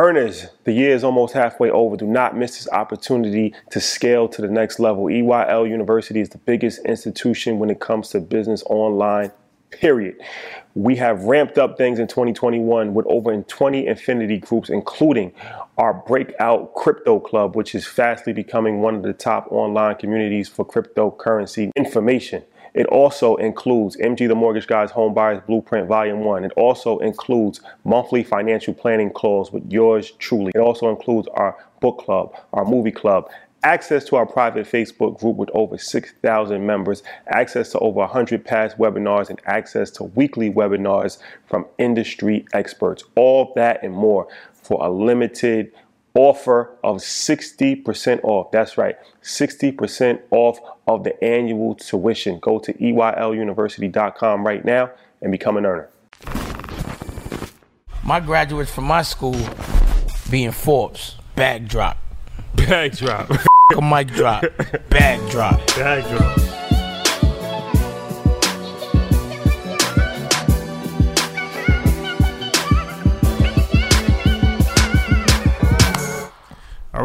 Earners, the year is almost halfway over. Do not miss this opportunity to scale to the next level. EYL University is the biggest institution when it comes to business online, period. We have ramped up things in 2021 with over 20 Infinity groups, including our breakout crypto club, which is fastly becoming one of the top online communities for cryptocurrency information. It also includes MG the Mortgage Guy's Home Buyers Blueprint Volume 1. It also includes monthly financial planning calls with yours truly. It also includes our book club, our movie club, access to our private Facebook group with over 6,000 members, access to over 100 past webinars, and access to weekly webinars from industry experts. All that and more for a limited offer of 60% off. That's right, 60% off of the annual tuition. Go to EYLUniversity.com right now and become an earner. My graduates from my school being Forbes, bag drop. Bag drop. A mic drop, bag drop. Bag drop.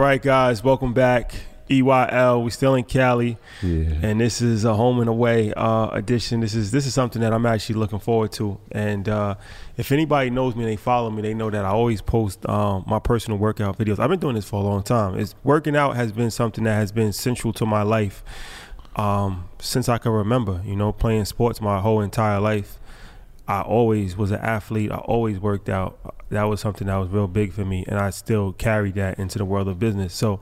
Right, guys, welcome back. EYL, we still in Cali, Yeah. and this is a home and away uh, edition. This is this is something that I'm actually looking forward to. And uh, if anybody knows me, and they follow me, they know that I always post um, my personal workout videos. I've been doing this for a long time. It's working out has been something that has been central to my life um, since I can remember. You know, playing sports my whole entire life. I always was an athlete. I always worked out. That was something that was real big for me, and I still carried that into the world of business. So,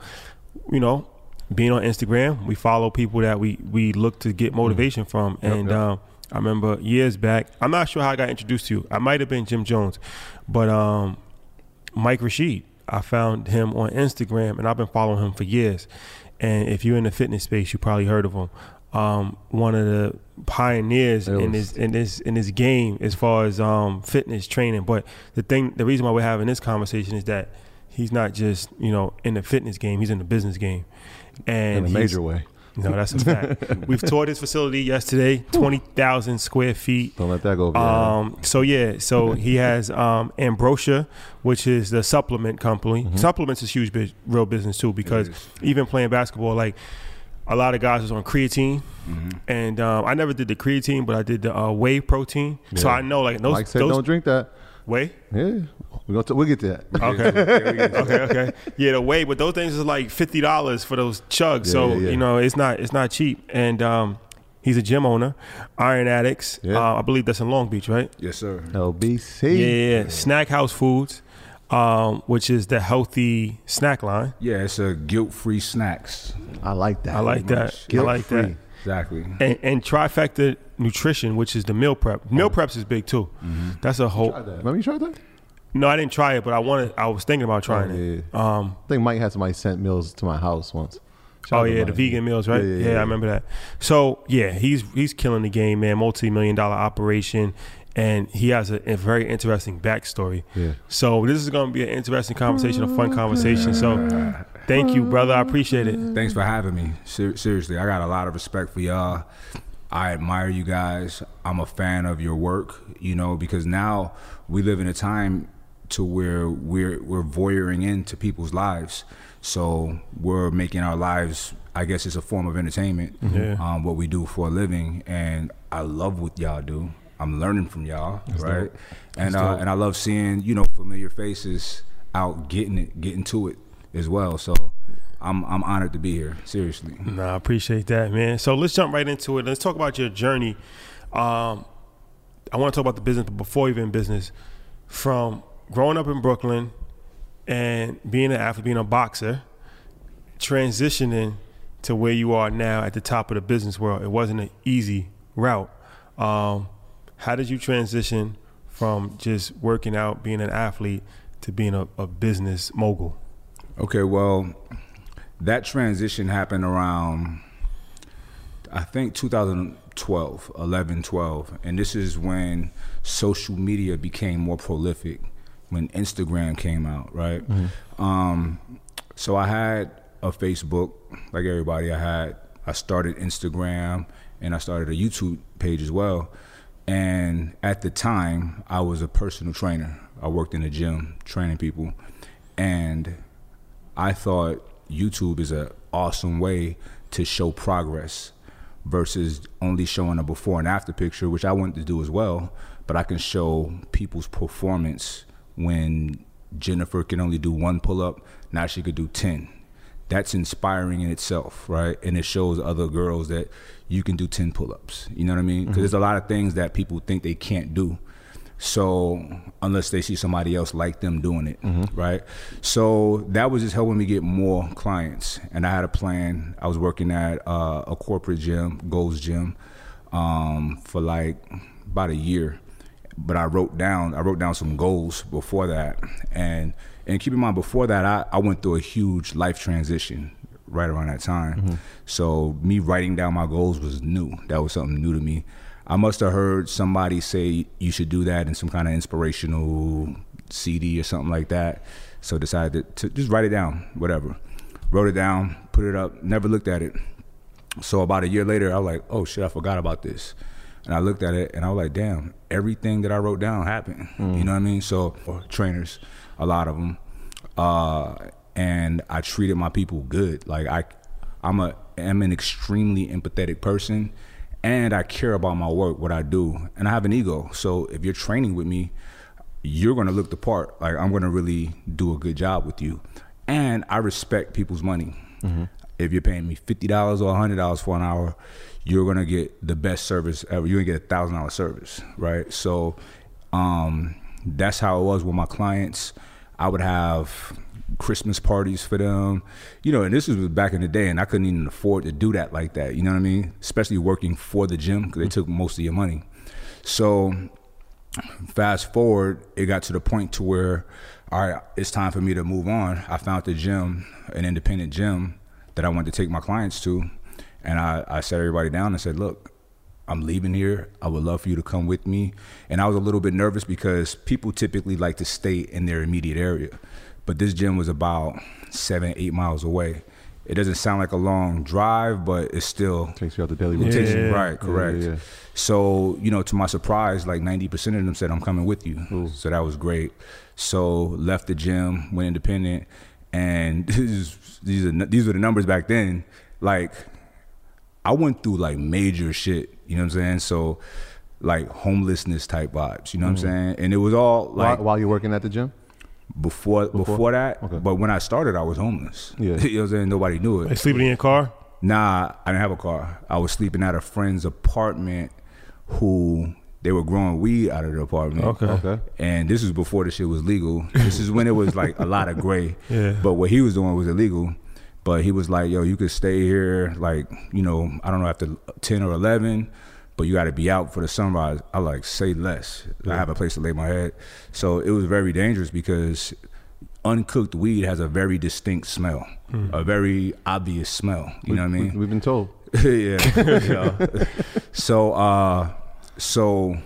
you know, being on Instagram, we follow people that we we look to get motivation from. And yep. Um, I remember years back. I'm not sure how I got introduced to you. I might have been Jim Jones, but um, Mike Rashid. I found him on Instagram, and I've been following him for years. And if you're in the fitness space, you probably heard of him. Um, one of the pioneers It in this in this in this game as far as um, fitness training. But the thing, the reason why we're having this conversation is that he's not just you know in the fitness game; he's in the business game, and in a major way. No, that's a fact. We've toured his facility yesterday, twenty thousand square feet. Don't let that go over. Um, so yeah, so he has um, Ambrosia, which is the supplement company. Mm-hmm. Supplements is huge, real business too, because even playing basketball, like a lot of guys was on creatine, Mm-hmm. and um, I never did the creatine, but I did the uh, whey protein. So I know like those Mike said, those don't drink that. whey. Yeah, we're gonna t- we'll get to that. Okay. okay, okay. Yeah, the weight, but those things is like fifty dollars for those chugs. Yeah, so yeah, yeah. you know, it's not it's not cheap. And um, he's a gym owner, Iron Addicts. Yeah. Uh, I believe that's in Long Beach, right? Yes, sir. LBC. Yeah, yeah, yeah. Snack House Foods, um, which is the healthy snack line. Yeah, it's a guilt-free snacks. I like that. I like that. I like that. Guilt-free. Exactly. And, and Trifecta Nutrition, which is the meal prep. Meal preps is big too. That's a whole. Tried that. Remember you tried that? No, I didn't try it, but I wanted. I was thinking about trying Oh, it. Um, I think Mike had somebody sent meals to my house once. Shout Oh out to yeah, the vegan meals, right? Yeah, Yeah, yeah, yeah, I remember that. So yeah, he's he's killing the game, man. Multi million dollar operation, and he has a, a very interesting backstory. Yeah. So this is going to be an interesting conversation, a fun conversation. So thank you, brother. I appreciate it. Thanks for having me. Ser- seriously, I got a lot of respect for y'all. I admire you guys. I'm a fan of your work, you know, because now we live in a time to where we're we're voyeuring into people's lives. So we're making our lives, I guess it's a form of entertainment. Yeah. Um, what we do for a living and I love what y'all do. I'm learning from y'all, right? And uh, and I love seeing, you know, familiar faces out getting it, getting to it as well. So I'm I'm honored to be here. Seriously. No, I appreciate that, man. So let's jump right into it. Let's talk about your journey. Um, I want to talk about the business, but before even business, from growing up in Brooklyn and being an athlete, being a boxer, transitioning to where you are now at the top of the business world. It wasn't an easy route. Um, how did you transition from just working out, being an athlete, to being a, a business mogul? Okay, well, that transition happened around I think 2012, 11, 12. And this is when social media became more prolific, when Instagram came out, right? Um, so I had a Facebook, like everybody. I had, I started Instagram and I started a YouTube page as well. And at the time, I was a personal trainer. I worked in a gym training people. and I thought YouTube is an awesome way to show progress versus only showing a before and after picture, which I wanted to do as well. But I can show people's performance when Jennifer can only do one pull up, now she could do 10. That's inspiring in itself, right? And it shows other girls that you can do 10 pull ups. You know what I mean? Because there's a lot of things that people think they can't do. So unless they see somebody else like them doing it, right? So that was just helping me get more clients, and I had a plan. I was working at uh, a corporate gym, Gold's Gym, um, for like about a year. But I wrote down, I wrote down some goals before that, and and keep in mind before that, I, I went through a huge life transition right around that time. Mm-hmm. So me writing down my goals was new. That was something new to me. I must have heard somebody say you should do that in some kind of inspirational CD or something like that. So decided to, to just write it down, whatever. Wrote it down, put it up, never looked at it. So about a year later, I was like, oh shit, I forgot about this. And I looked at it and I was like, damn, everything that I wrote down happened. You mm. know what I mean? So trainers, a lot of them. Uh, and I treated my people good. Like I, I'm a, am an extremely empathetic person and I care about my work, what I do. And I have an ego. So if you're training with me, you're gonna look the part. Like I'm gonna really do a good job with you. And I respect people's money. If you're paying me fifty dollars or hundred dollars for an hour, you're gonna get the best service ever. You're gonna get a thousand dollar service, right? So um, that's how it was with my clients. I would have Christmas parties for them, you know, and this was back in the day, and I couldn't even afford to do that like that. You know what I mean? Especially working for the gym because they mm-hmm. took most of your money. So fast forward, it got to the point to where, all right, it's time for me to move on. I found the gym, an independent gym that I wanted to take my clients to, and I, I sat everybody down and said, look, I'm leaving here. I would love for you to come with me. And I was a little bit nervous because people typically like to stay in their immediate area. But this gym was about seven, eight miles away. It doesn't sound like a long drive, but it still Takes you out the daily it routine. takes Yeah. right, correct. yeah, yeah. So, you know, to my surprise, like 90% of them said, I'm coming with you. So that was great. So left the gym, went independent, and this is, these are these were the numbers back then. Like, I went through like major shit. You know what I'm saying? So, like homelessness type vibes. You know what I'm mm. saying? And it was all While, like while you're working at the gym? before before, that. Okay. But when I started, I was homeless. Yeah. you know what I'm saying? Nobody knew it. Like sleeping in your car? Nah, I didn't have a car. I was sleeping at a friend's apartment who they were growing weed out of the apartment. Okay. Okay. And this was before the shit was legal. This is when it was like a lot of gray. Yeah. But what he was doing was illegal. But he was like, yo, you could stay here, like, you know, I don't know, after 10 or 11, but you got to be out for the sunrise. I like, say less. I have a place to lay my head. So it was very dangerous because uncooked weed has a very distinct smell, a very obvious smell. You know what I mean? We, we've been told. yeah. So uh so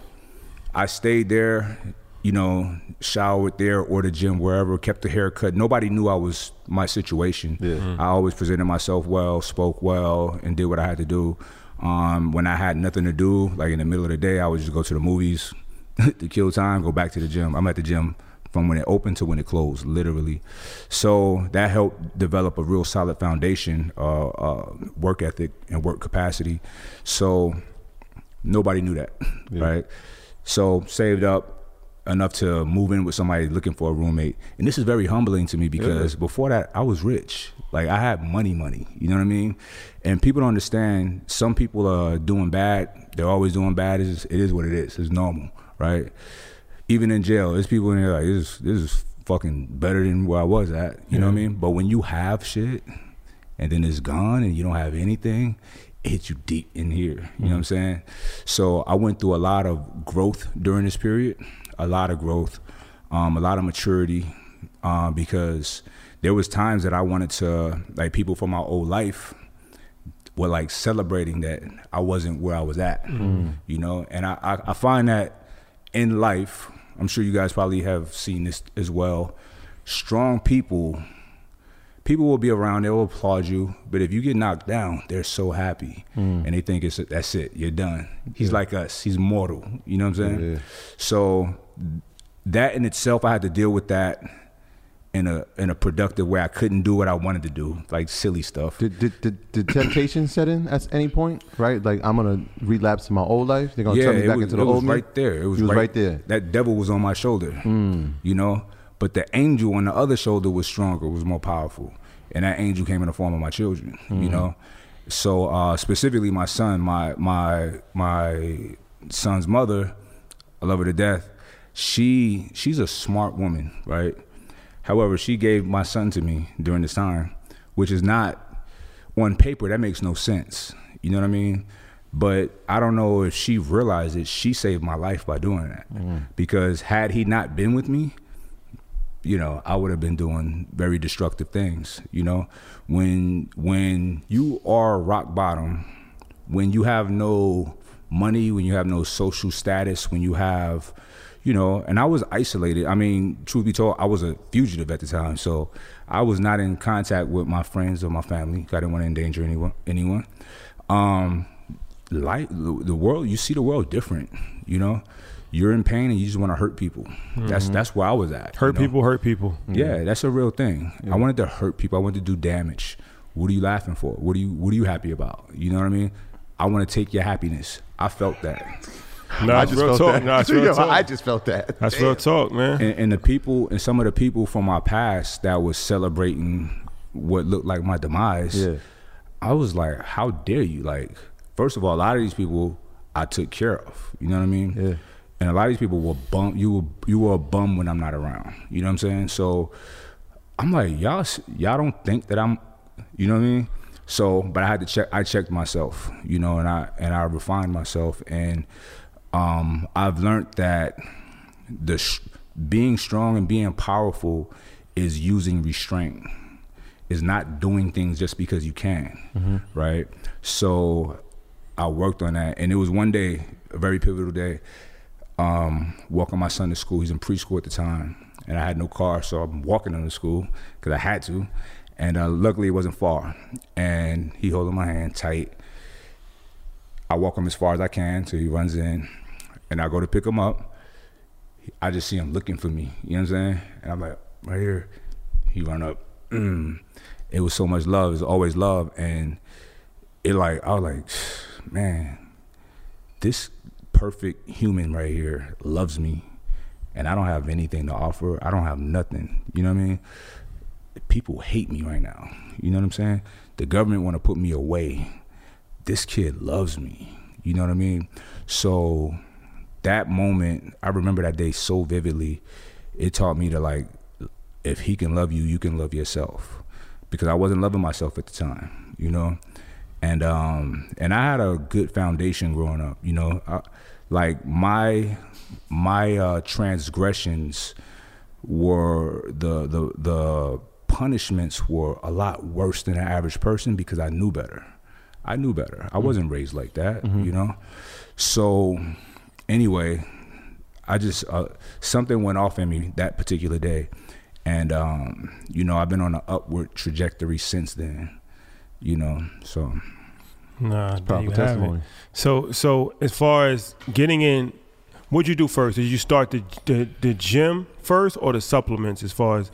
I stayed there, you know, showered there or the gym wherever, kept the haircut. Nobody knew I was my situation. Yeah. I always presented myself well, spoke well, and did what I had to do. Um, when I had nothing to do, like in the middle of the day, I would just go to the movies to kill time, go back to the gym. I'm at the gym from when it opened to when it closed, literally. So that helped develop a real solid foundation, uh, uh, work ethic and work capacity. So nobody knew that, right? So saved up enough to move in with somebody looking for a roommate, and this is very humbling to me because before that I was rich, like I had money, money. You know what I mean? And people don't understand. Some people are doing bad. They're always doing bad. It is, it is what it is. It's normal, right? Even in jail, there's people in there like this. Is, this is fucking better than where I was at. You know what I mean? But when you have shit, and then it's gone and you don't have anything, it hits you deep in here. You know what I'm mm. saying? So I went through a lot of growth during this period, a lot of growth, um, a lot of maturity, uh, because there was times that I wanted to like people from my old life were like celebrating that I wasn't where I was at, you know. And I, I, I find that in life, I'm sure you guys probably have seen this as well. Strong people people will be around they will applaud you but if you get knocked down they're so happy hmm. and they think it's that's it you're done he's like us he's mortal you know what i'm saying Yeah. so that in itself i had to deal with that in a in a productive way. I couldn't do what I wanted to do, like silly stuff. Did, did, did, did temptation set in at any point? Right, like I'm gonna relapse to my old life. They're gonna turn me back was, into the it old me. right there. It was, He was right, right there. That devil was on my shoulder, hmm. you know. But the angel on the other shoulder was stronger, was more powerful, and that angel came in the form of my children, Hmm. you know. So uh, specifically, my son, my my my son's mother, I love her to death. She she's a smart woman, right? However, she gave my son to me during this time, which is not on paper that makes no sense. You know what I mean? But I don't know if she realized it. She saved my life by doing that. Because had he not been with me, you know, I would have been doing very destructive things. You know, when when you are rock bottom, when you have no money, when you have no social status, when you have, you know, and I was isolated. I mean, truth be told, I was a fugitive at the time, so I was not in contact with my friends or my family. I didn't want to endanger anyone. Anyone. Um, life, the the world, you see the world different. You know, you're in pain and you just want to hurt people. That's mm-hmm. that's where I was at. Hurt you know? people, hurt people. Yeah, that's a real thing. I wanted to hurt people. I wanted to do damage. What are you laughing for? What are you What are you happy about? You know what I mean? I want to take your happiness. I felt that, Nah, it's real felt talk. that. Nah, it's real Yo, talk. I just felt that. That's real talk, man. and, and the people and some of the people from my past that was celebrating what looked like my demise. Yeah. I was like, how dare you? Like, first of all, a lot of these people I took care of. You know what I mean? Yeah. And a lot of these people were bum. You were you were a bum when I'm not around. You know what I'm saying? So I'm like, y'all, y'all don't think that I'm, you know what I mean? So, but I had to check. I checked myself, you know, and I and I refined myself, and um, I've learned that the sh- being strong and being powerful is using restraint, is not doing things just because you can, right? So, I worked on that, and it was one day, a very pivotal day. Um, walking my son to school. He's in preschool at the time, and I had no car, so I'm walking him to school because I had to. And uh, luckily, it wasn't far. And he holding my hand tight. I walk him as far as I can till he runs in, and I go to pick him up. I just see him looking for me. You know what I'm saying? And I'm like, right here. He run up. Mm. It was so much love. It's always love, and it like I was like, man, this perfect human right here loves me, and I don't have anything to offer. I don't have nothing. You know what I mean? People hate me right now. You know what I'm saying? The government want to put me away. This kid loves me. You know what I mean? So that moment, I remember that day so vividly. It taught me to like, if he can love you, you can love yourself. Because I wasn't loving myself at the time, you know, and um, and I had a good foundation growing up, you know, I, like my my uh, transgressions were the the the punishments were a lot worse than an average person because I knew better. I knew better. I wasn't raised like that, you know. So anyway, I just uh, something went off in me that particular day, and um, you know I've been on an upward trajectory since then. You know, so Nah, there Powerful you have testimony. it. So, so as far as getting in, what'd you do first? Did you start the, the the gym first or the supplements? As far as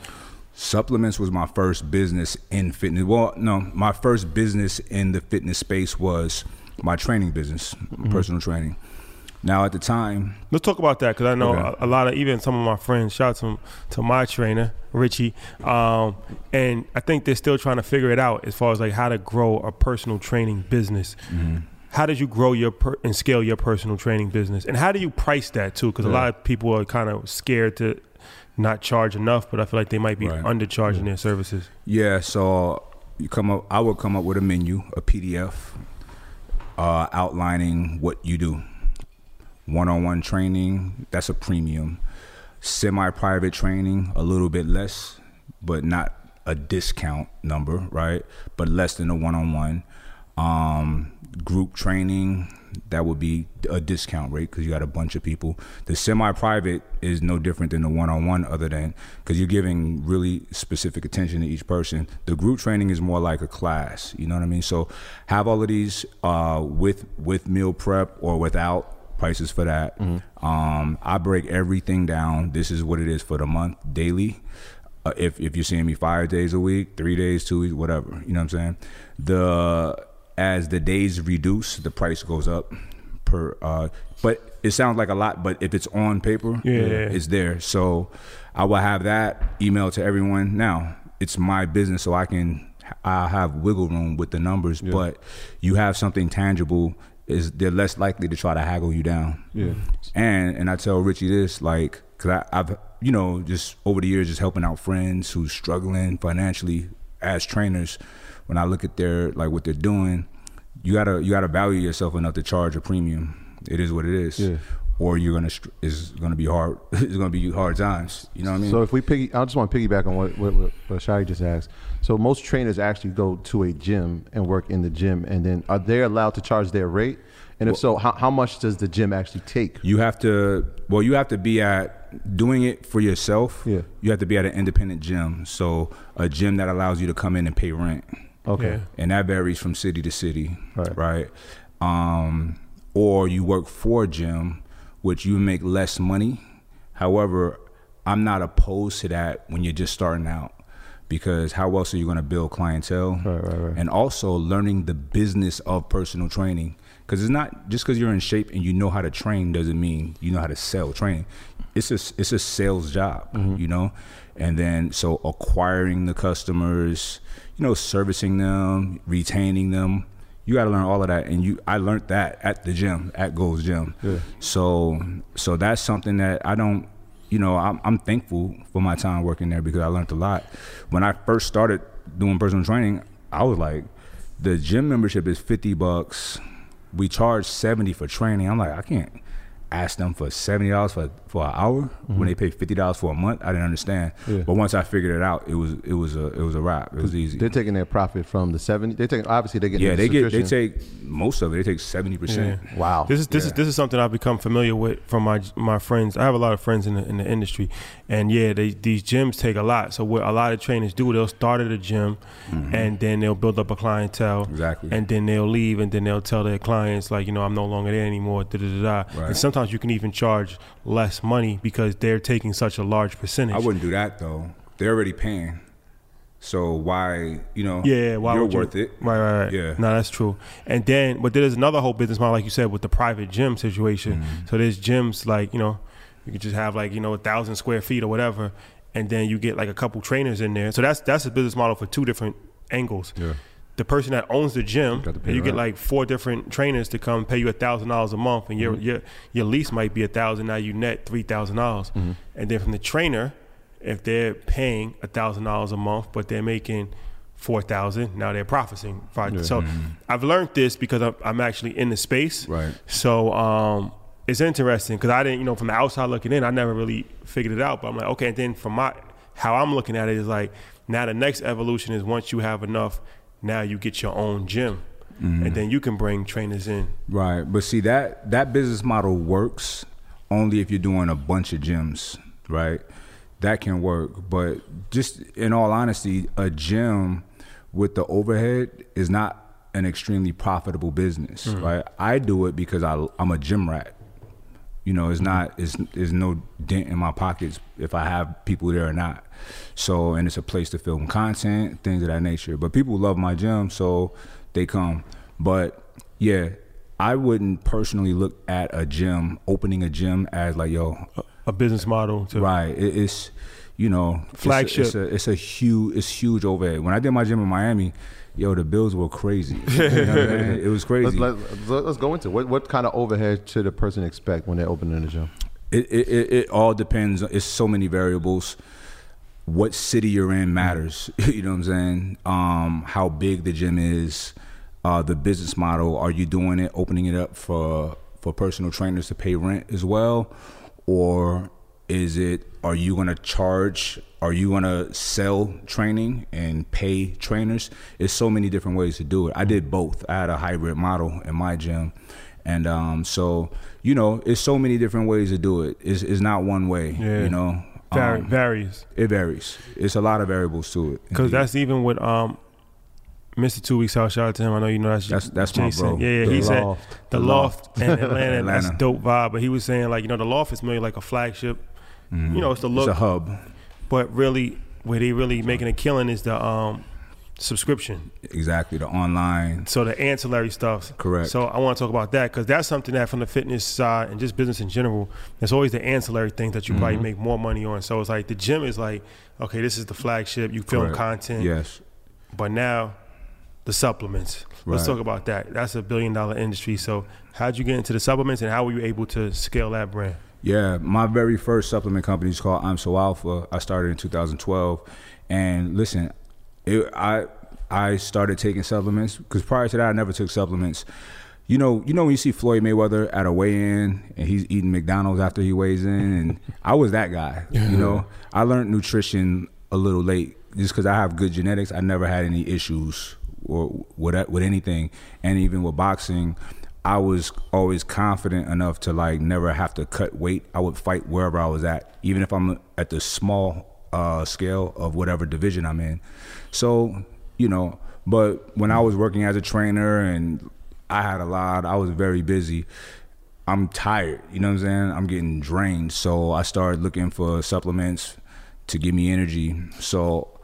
supplements was my first business in fitness. Well, no, my first business in the fitness space was my training business, mm-hmm. personal training. Now at the time, let's talk about that because I know Okay. a, a lot of even some of my friends. Shout to to my trainer Richie, um, and I think they're still trying to figure it out as far as like how to grow a personal training business. How did you grow your per- and scale your personal training business, and how do you price that too? Because a lot of people are kind of scared to not charge enough, but I feel like they might be Right. undercharging their services. Yeah, so you come up. I would come up with a menu, a PDF, uh, outlining what you do. One-on-one training, that's a premium. Semi-private training, a little bit less, but not a discount number, right? But less than a one-on-one. Um, group training, that would be a discount rate because you got a bunch of people. The semi-private is no different than the one-on-one, other than because you're giving really specific attention to each person. The group training is more like a class. You know what I mean? So have all of these uh, with with meal prep or without prices for that. Um, I break everything down. This is what it is for the month daily. uh, if if you're seeing me five days a week, three days, two weeks, whatever. You know what I'm saying? The as the days reduce, the price goes up per. Uh, but it sounds like a lot, but if it's on paper, Yeah. it's there. So I will have that email to everyone. Now it's my business, so I can I have wiggle room with the numbers. But you have something tangible, is they're less likely to try to haggle you down. Yeah. And and I tell Richie this like because I've you know just over the years just helping out friends who's struggling financially as trainers. When I look at their like what they're doing, you gotta you gotta value yourself enough to charge a premium. It is what it is. Yeah. Or you're gonna str- it's gonna be hard. it's gonna be hard times. You know what I mean? So if we piggy, I just want to piggyback on what what, what, what Shai just asked. So most trainers actually go to a gym and work in the gym, and then are they allowed to charge their rate? And if so, how, how much does the gym actually take? You have to well, you have to be at doing it for yourself. Yeah. You have to be at an independent gym. So a gym that allows you to come in and pay rent. Okay. Yeah. And that varies from city to city. Right. Right. Um, or you work for a gym, which you make less money. However, I'm not opposed to that when you're just starting out. Because how else are you going to build clientele? Right, right, right. And also learning the business of personal training. Because it's not just because you're in shape and you know how to train doesn't mean you know how to sell training. It's a it's a sales job, mm-hmm. you know. And then so acquiring the customers, you know, servicing them, retaining them. You got to learn all of that, and you I learned that at the gym at Gold's Gym. Yeah. So so that's something that I don't you know, I'm, I'm thankful for my time working there because I learned a lot. When I first started doing personal training, I was like, the gym membership is 50 bucks. We charge 70 for training. I'm like, I can't ask them for $70 for, for an hour when they pay $50 for a month. I didn't understand. Yeah. But once I figured it out, it was it was a it was a wrap. It was easy. They're taking their profit from the seventy. They take obviously they get yeah, they get they take most of it. They take 70%. Wow. This is this is this is something I've become familiar with from my my friends. I have a lot of friends in the in the industry, and yeah, they, these gyms take a lot. So what a lot of trainers do, they'll start at a gym, and then they'll build up a clientele, Mm-hmm. Exactly. and then they'll leave, and then they'll tell their clients like, you know, I'm no longer there anymore. Da, da, da, da. Right. And sometimes you can even charge less money because they're taking such a large percentage. I wouldn't do that though. They're already paying. So why, you know, Yeah, why you're would you- worth it. Right, right, right. Yeah. No, that's true. And then, but there's another whole business model, like you said, with the private gym situation. Mm-hmm. So there's gyms like you know, you could just have like you know a thousand square feet or whatever, and then you get like a couple trainers in there. So that's that's a business model for two different angles. Yeah. The person that owns the gym, got to pay and you get like four different trainers to come pay you a thousand dollars a month, and Mm-hmm. your your your lease might be a thousand. Now you net three thousand dollars, Mm-hmm. and then from the trainer, if they're paying a thousand dollars a month, but they're making four thousand, now they're profiting. Right? So I've learned this because I'm, I'm actually in the space. Right. So um, it's interesting because I didn't, you know, from the outside looking in, I never really figured it out. But I'm like, okay. And then from my how I'm looking at it is like now the next evolution is once you have enough, now you get your own gym, and mm-hmm. then you can bring trainers in. Right. But see that that business model works only if you're doing a bunch of gyms, right? That can work. But just in all honesty, a gym with the overhead is not an extremely profitable business, mm. right? I do it because I I'm a gym rat. You know, it's not it's there's no dent in my pockets if I have people there or not. So and it's a place to film content, things of that nature. But people love my gym, so they come. But yeah, I wouldn't personally look at a gym, opening a gym as like, yo, A business model to right. It, it's you know it's a- Flagship. It's a, it's a huge it's huge overhead. When I did my gym in Miami, yo, the bills were crazy. You know what I'm saying? it was crazy. Let's, let, let's go into it. what what kind of overhead should a person expect when they're opening a gym? It, it, it, it all depends. It's so many variables. What city you're in matters. you know what I'm saying? Um, how big the gym is, uh, the business model. Are you doing it, opening it up for for personal trainers to pay rent as well, or is it? Are you gonna charge? Are you gonna sell training and pay trainers? There's so many different ways to do it. I did both. I had a hybrid model in my gym. And um, so, you know, it's so many different ways to do it. It's, it's not one way, Yeah. you know. vari- Um, varies. it varies. It's a lot of variables to it. Because that's even with um, Mr. Two Weeks Out. Shout out to him. I know you know that's That's- that's my Jason. bro. Yeah, yeah. The he said the The loft in Atlanta. That's dope vibe. But he was saying like you know the loft is maybe like a flagship. You know, it's the look. it's a hub. But really where they really making a killing is the um, subscription. Exactly, the online. So the ancillary stuff. Correct. So I want to talk about that because that's something that from the fitness side and just business in general, there's always the ancillary things that you probably Mm-hmm. make more money on. So it's like the gym is like, okay, this is the flagship. You film Correct. content. Yes. But now the supplements. Let's talk about that. That's a billion dollar industry. So how'd you get into the supplements and how were you able to scale that brand? Yeah, my very first supplement company is called I'm So Alpha. I started in 2012, and listen, it, I I started taking supplements because prior to that I never took supplements. You know, you know when you see Floyd Mayweather at a weigh-in and he's eating McDonald's after he weighs in, and I was that guy. You know, I learned nutrition a little late just because I have good genetics. I never had any issues or with with anything, and even with boxing. I was always confident enough to like never have to cut weight. I would fight wherever I was at, even if I'm at the small uh, scale of whatever division I'm in. So, you know, but when I was working as a trainer and I had a lot, I was very busy. I'm tired, you know what I'm saying? I'm getting drained. So I started looking for supplements to give me energy. So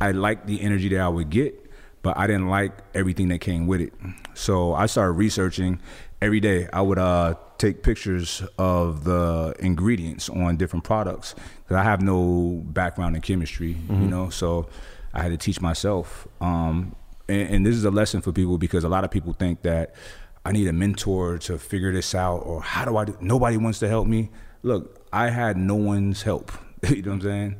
I liked the energy that I would get, but I didn't like everything that came with it. So I started researching every day. I would uh, take pictures of the ingredients on different products because I have no background in chemistry, you know. So I had to teach myself. Um, and, and this is a lesson for people because a lot of people think that I need a mentor to figure this out, or how do I do? Nobody wants to help me. Look, I had no one's help. you know what I'm saying?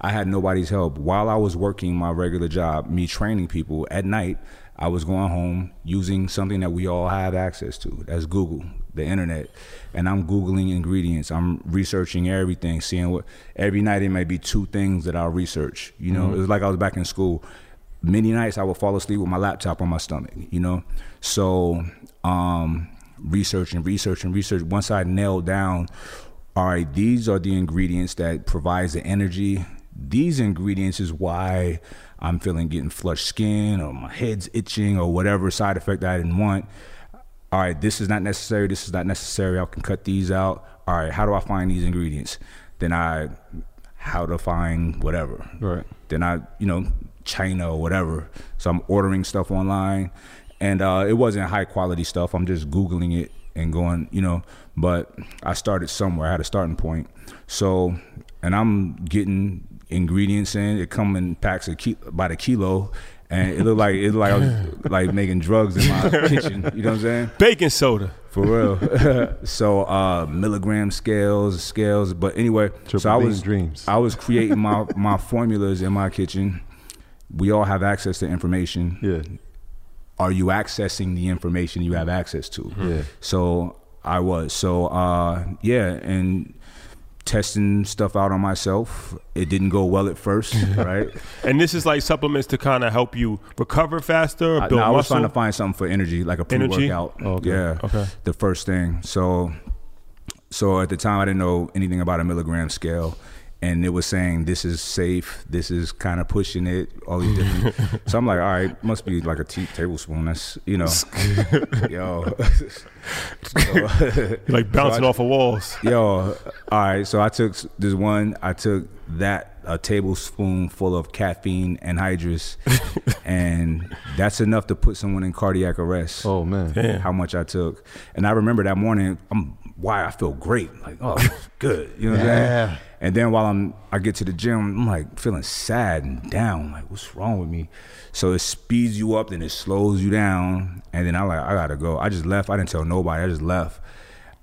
I had nobody's help. While I was working my regular job, me training people at night, I was going home using something that we all have access to. That's Google, the internet. And I'm Googling ingredients. I'm researching everything, seeing what every night it might be two things that I'll research. You know, it was like I was back in school. Many nights I would fall asleep with my laptop on my stomach, you know? So um research and research and research. Once I nailed down all right, these are the ingredients that provides the energy. These ingredients is why I'm feeling getting flushed skin or my head's itching or whatever side effect I didn't want. All right, this is not necessary. This is not necessary. I can cut these out. All right, how do I find these ingredients? Then I, how to find whatever. Right. Then I, you know, China or whatever. So I'm ordering stuff online, and uh, it wasn't high quality stuff. I'm just googling it and going, you know. But I started somewhere. I had a starting point. So, and I'm getting ingredients in. It come in packs of ki- by the kilo, and it looked like it looked like I was like making drugs in my kitchen. You know what I'm saying? Baking soda. For real. so uh milligram scales, scales. But anyway, Triple so I was dreams. I was creating my my formulas in my kitchen. We all have access to information. Yeah. Are you accessing the information you have access to? Yeah. So I was. So uh yeah, and testing stuff out on myself. It didn't go well at first, right? And this is like supplements to kind of help you recover faster, or I, build no, I was muscle. trying to find something for energy, like a pre-workout. Oh, okay. Yeah. Okay. The first thing. So, so at the time, I didn't know anything about a milligram scale, and it was saying this is safe. This is kind of pushing it. All these different. so I'm like, all right, must be like a tea tablespoon. That's you know, yo. So- You're like bouncing So I- off of walls. Yo, all right. So I took this one. I took that a tablespoon full of caffeine anhydrous, and that's enough to put someone in cardiac arrest. Oh man. Damn. How much I took, and I remember that morning. I'm why I feel great. Like oh, good. You know what I'm saying? And then while I'm, I get to the gym, I'm like feeling sad and down. Like what's wrong with me? So it speeds you up, then it slows you down, and then I like I gotta go. I just left. I didn't tell nobody. I just left.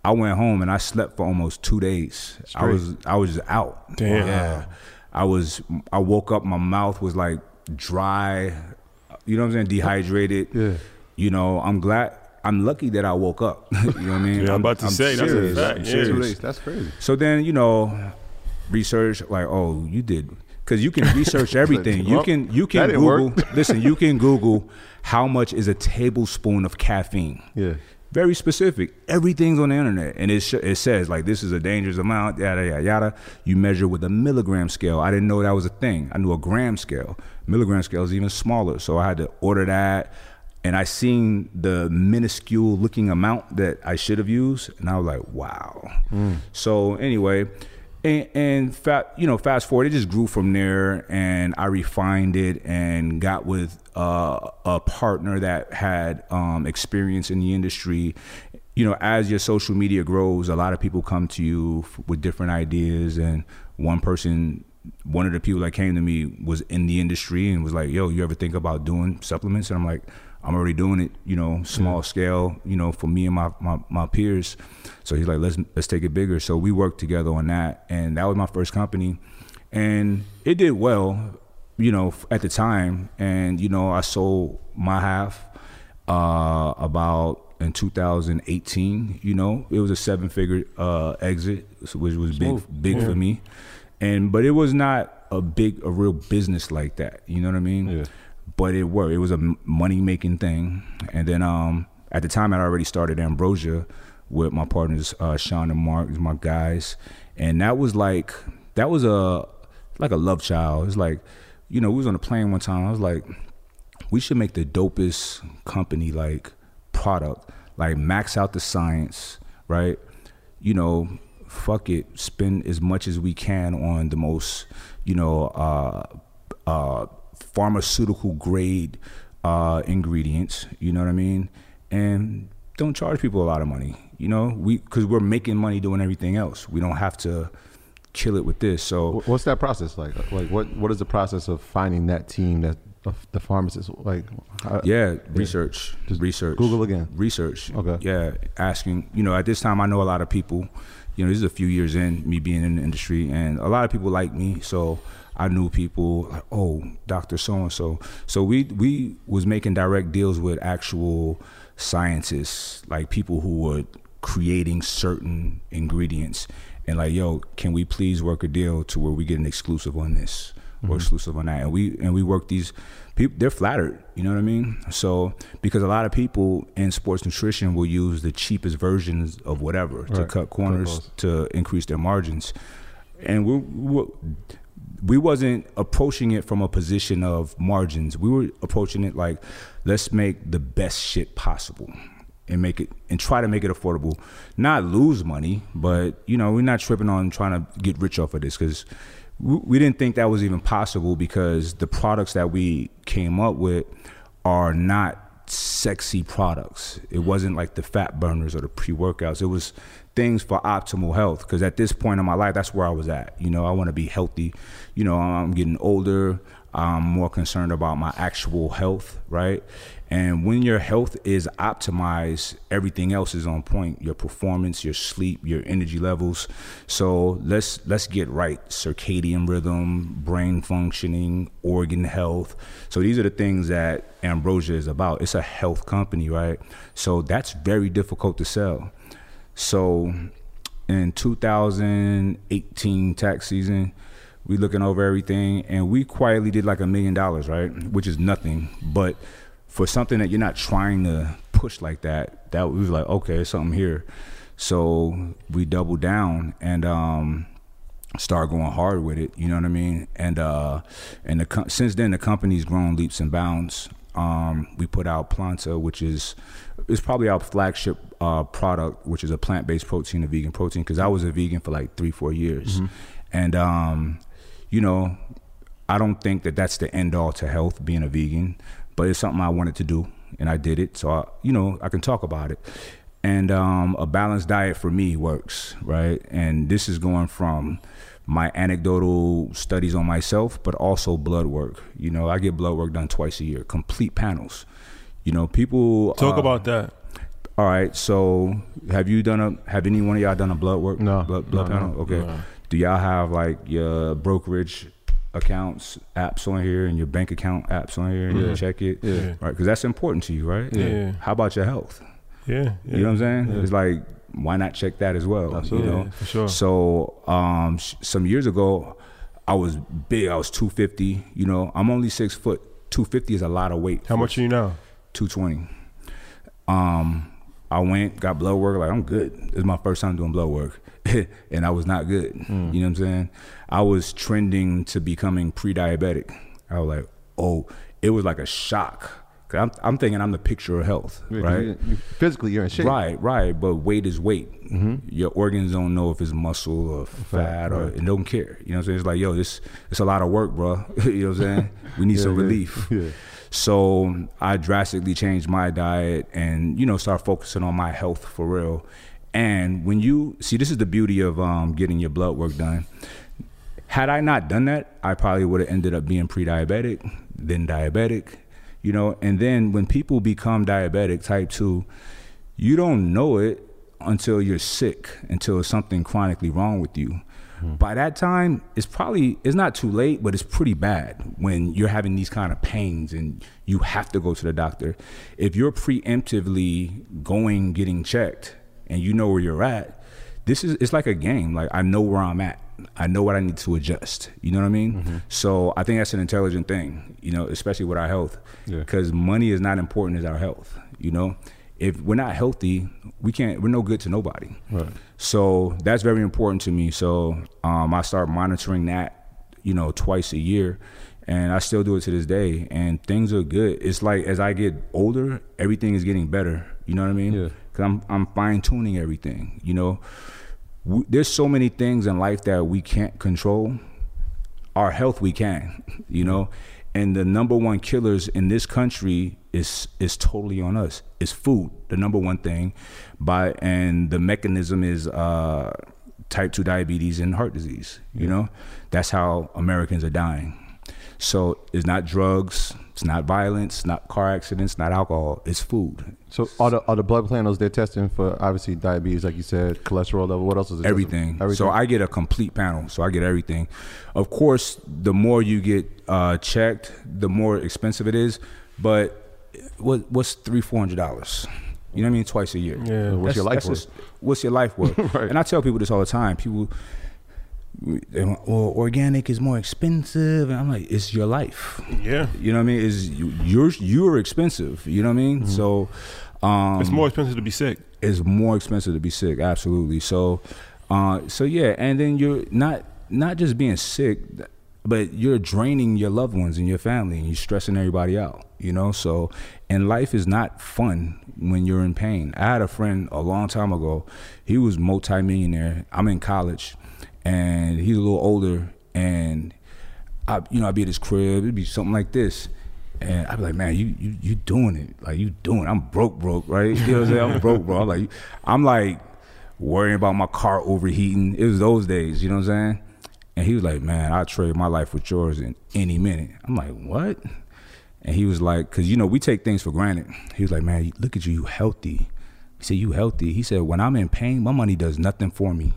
I went home and I slept for almost two days. I was I was just out. Damn. Yeah. I was I woke up, my mouth was like dry. You know what I'm saying? Dehydrated. Yeah. You know, I'm glad I'm lucky that I woke up. you know what I mean? Yeah, I'm about to say, that's a fact, I'm yeah. serious. That's crazy. So then, you know, research like, oh, you did because you can research everything. You can you can Google. listen, you can Google how much is a tablespoon of caffeine. Yeah. Very specific. Everything's on the internet, and it sh- it says like this is a dangerous amount. Yada yada yada. You measure with a milligram scale. I didn't know that was a thing. I knew a gram scale. Milligram scale is even smaller, so I had to order that. And I seen the minuscule looking amount that I should have used, and I was like, wow. So anyway, and, and you know, fast forward, it just grew from there, and I refined it and got with uh, a partner that had um, experience in the industry. You know, as your social media grows, a lot of people come to you f- with different ideas, and one person. One of the people that came to me was in the industry and was like, "Yo, you ever think about doing supplements?" And I'm like, I'm already doing it, you know, small scale, you know, for me and my, my, my peers. So he's like, let's let's take it bigger. So we worked together on that, and that was my first company, and it did well, you know, at the time. And you know, I sold my half uh, about in 2018. You know, it was a seven figure uh, exit, which was big big for me, and but it was not a big a real business like that. You know what I mean? Yeah. But it worked. It was a money making thing. And then um, at the time, I'd already started Ambrosia with my partners uh, Sean and Mark, my guys, and that was like that was a like a love child. It's like you know we was on a plane one time. I was like, we should make the dopest company like product, like max out the science, right? You know, fuck it, spend as much as we can on the most, you know, uh, uh, pharmaceutical grade uh, ingredients. You know what I mean? And don't charge people a lot of money. You know, we because we're making money doing everything else. We don't have to kill it with this. So What's that process like? Like what what is the process of finding that team that of the pharmacist like? how- Yeah, research. Just research. Google again. Research. Okay. Yeah, asking. You know, at this time, I know a lot of people. You know, this is a few years in me being in the industry, and a lot of people like me. So I knew people like, oh, Doctor So and So. So we we was making direct deals with actual scientists, like people who were creating certain ingredients, and like, yo, can we please work a deal to where we get an exclusive on this or mm-hmm. exclusive on that, and we and we work these people. They're flattered, you know what I mean? So because a lot of people in sports nutrition will use the cheapest versions of whatever to cut corners to increase their margins, and we we we wasn't approaching it from a position of margins. We were approaching it like, let's make the best shit possible and make it and try to make it affordable. Not lose money, but you know, we're not tripping on trying to get rich off of this because we, we didn't think that was even possible because the products that we came up with are not sexy products. It wasn't like the fat burners or the pre workouts. It was things for optimal health. Because at this point in my life, that's where I was at. You know, I want to be healthy. You know, I'm getting older. I'm more concerned about my actual health, right? And when your health is optimized, everything else is on point. Your performance, your sleep, your energy levels. So let's let's get right. Circadian rhythm, brain functioning, organ health. So these are the things that Ambrosia is about. It's a health company, right? So that's very difficult to sell. So in 2018 tax season, we looking over everything and we quietly did like a million dollars, right? Which is nothing. But for something that you're not trying to push like that, that was like, okay, something here. So we doubled down and um start going hard with it. You know what I mean? And uh, and the since then the company's grown leaps and bounds. Um, we put out Planta, which is is probably our flagship uh, product, which is a plant based protein, a vegan protein. Because I was a vegan for like three four years, and um, you know, I don't think that that's the end all to health being a vegan, but it's something I wanted to do and I did it. So I, you know, I can talk about it. And um, a balanced diet for me works, right? And this is going from my anecdotal studies on myself, but also blood work. You know, I get blood work done twice a year, complete panels. You know, people Talk uh, about that. all right. So, have you done a? Have any one of y'all done a blood work? No. Blood, blood No, panel. no. Okay. Do y'all have like your brokerage accounts apps on here and your bank account apps on here and you check it? Yeah. Right. Because that's important to you, right? Yeah. How about your health? Yeah, You know what I'm saying? It's like why not check that as well? Absolutely. You know? Yeah, for sure. So um, sh- some years ago, I was big. I was 250. You know, I'm only six foot. 250 is a lot of weight. How much are you now? 220. Um, I went, got blood work. Like I'm good. Is my first time doing blood work, and I was not good. You know what I'm saying? I was trending to becoming pre-diabetic. I was like, oh, it was like a shock 'Cause I'm, I'm thinking I'm the picture of health, Yeah, right? you- you- physically, you're in shape. Right, right. But weight is weight. Your organs don't know if it's muscle or fat or and don't care. You know what I'm saying? It's like, yo, this it's a lot of work, bro. you know what I'm saying? We need some yeah. relief. So I drastically changed my diet and, you know, start focusing on my health for real. And when you see this is the beauty of um, getting your blood work done. Had I not done that, I probably would have ended up being pre-diabetic, then diabetic, you know. And then when people become diabetic, type two, you don't know it until you're sick, until something chronically wrong with you. By that time, it's probably it's not too late, but it's pretty bad when you're having these kind of pains and you have to go to the doctor. If you're preemptively going getting checked and you know where you're at, this is it's like a game. Like I know where I'm at. I know what I need to adjust. You know what I mean? Mm-hmm. So I think that's an intelligent thing. You know, especially with our health, Yeah. because money is not important as our health. You know, if we're not healthy, we can't. We're no good to nobody. Right. So that's very important to me. So um, I start monitoring that, you know, twice a year, and I still do it to this day. And things are good. It's like as I get older, everything is getting better. You know what I mean? Yeah. Cause I'm I'm fine tuning everything. You know, w- there's so many things in life that we can't control. Our health we can. You know, and the number one killers in this country is is totally on us. It's food, the number one thing, by and the mechanism is uh, type two diabetes and heart disease. You know, that's how Americans are dying. So it's not drugs, it's not violence, not car accidents, not alcohol. It's food. So are the are the blood panels they're testing for obviously diabetes, like you said, cholesterol level. What else is it? everything. Everything. So I get a complete panel. So I get everything. Of course, the more you get uh, checked, the more expensive it is. But what what's three four hundred dollars? You know what I mean? Twice a year. Yeah. What's your life just- what's your life worth? Right. And I tell people this all the time. People, they want, well, organic is more expensive, and I'm like, it's your life. Yeah. You know what I mean? Is you, you're you're expensive. You know what I mean? Mm-hmm. So. Um, It's more expensive to be sick. it's more expensive to be sick absolutely so uh so yeah and then you're not not just being sick but you're draining your loved ones and your family and you're stressing everybody out you know so and life is not fun when you're in pain i had a friend a long time ago he was multimillionaire i'm in college and he's a little older and I, you know, I'd be at his crib, it'd be something like this. And I'd be like, man, you you you doing it. Like you doing it. I'm broke, broke, right? You know what I'm saying? I'm broke, bro. I'm like I'm like worrying about my car overheating. It was those days, you know what I'm saying? And he was like, man, I'll trade my life with yours in any minute. I'm like, what? And he was like, because you know we take things for granted. He was like, man, look at you, you healthy. He said, you healthy. He said, when I'm in pain, my money does nothing for me.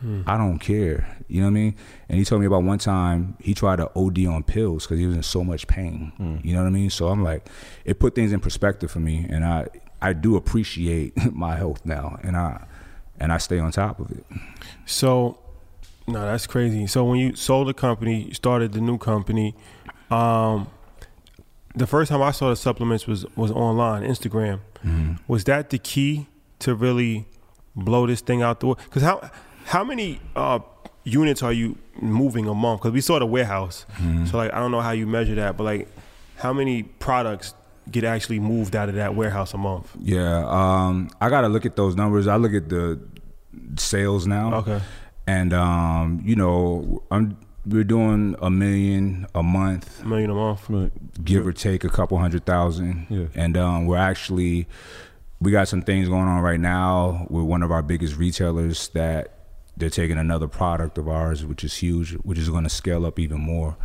Hmm. I don't care. You know what I mean? And he told me about one time he tried to OD on pills because he was in so much pain. Hmm. You know what I mean? So I'm like, it put things in perspective for me, and I I do appreciate my health now, and I and I stay on top of it. So, no, that's crazy. So when you sold the company, started the new company. Um, the first time I saw the supplements was was online, Instagram. Was that the key to really blow this thing out the way? Because how how many uh, units are you moving a month? Because we saw the warehouse. So like I don't know how you measure that, but like how many products get actually moved out of that warehouse a month? Yeah, um, I got to look at those numbers. I look at the sales now. Okay. And um, you know, I'm we're doing a million a month. A million a month. give or take a couple hundred thousand. Yeah. And um, we're actually we got some things going on right now with one of our biggest retailers that they're taking another product of ours, which is huge, which is going to scale up even more.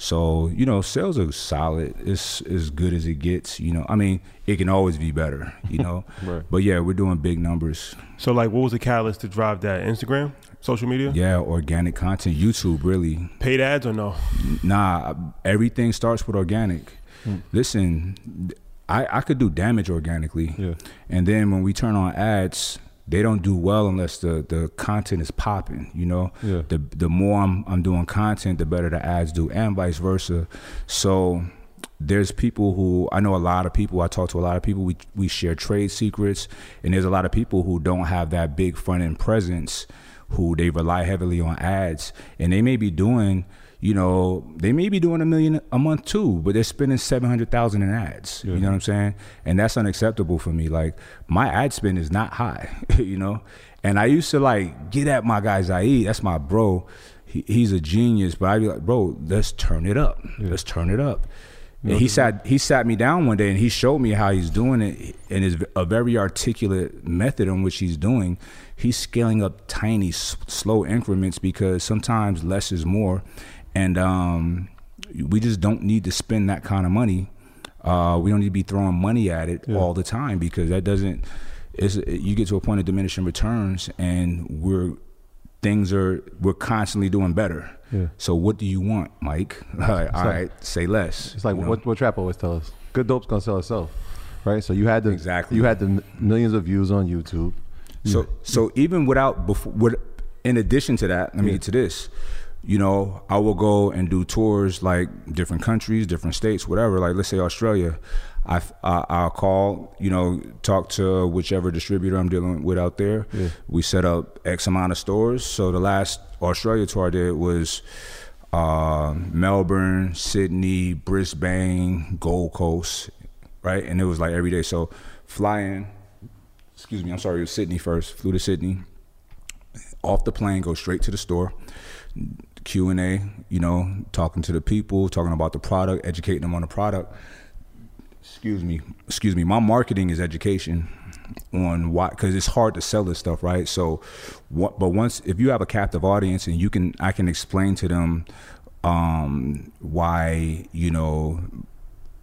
So you know, sales are solid. It's as good as it gets. You know, I mean, it can always be better. You know, Right. but yeah, we're doing big numbers. So like, what was the catalyst to drive that? Instagram, social media, Yeah, organic content, YouTube, really. paid ads or no? Nah, everything starts with organic. Hmm. Listen, I, I could do damage organically. Yeah. And then when we turn on ads, they don't do well unless the, the content is popping, you know? Yeah. The the more I'm I'm doing content, the better the ads do, and vice versa. So there's people who I know a lot of people, I talk to a lot of people, we we share trade secrets, and there's a lot of people who don't have that big front end presence who they rely heavily on ads and they may be doing you know, they may be doing a million a month too, but they're spending seven hundred thousand in ads. You know what I'm saying? And that's unacceptable for me. Like my ad spend is not high, you know. And I used to like get at my guy Zaid. That's my bro. He, he's a genius, but I'd be like, bro, let's turn it up. Let's turn it up. And he sat he sat me down one day and he showed me how he's doing it and is a very articulate method in which he's doing. He's scaling up tiny, s- slow increments because sometimes less is more, and um, we just don't need to spend that kind of money. Uh, we don't need to be throwing money at it all the time because that doesn't. It's, you get to a point of diminishing returns, and we're things are we're constantly doing better. Yeah. So what do you want, Mike? All right, right, say less. It's like you know? what what Trap always tell us: good dope's gonna sell itself, right? So you had the Exactly. you had the millions of views on YouTube. So so even without before, with, in addition to that, let me get to this. You know, I will go and do tours like different countries, different states, whatever. Like let's say Australia, I I I'll call, you know, talk to whichever distributor I'm dealing with out there. We set up X amount of stores. So the last Australia tour I did was uh, Melbourne, Sydney, Brisbane, Gold Coast, right? And it was like every day. So flying, excuse me, I'm sorry, it was Sydney first. Flew to Sydney. Off the plane, go straight to the store. Q and A, you know, talking to the people, talking about the product, educating them on the product. Excuse me, excuse me. My marketing is education on why, because it's hard to sell this stuff, right? So, what, but once if you have a captive audience and you can, I can explain to them um, why you know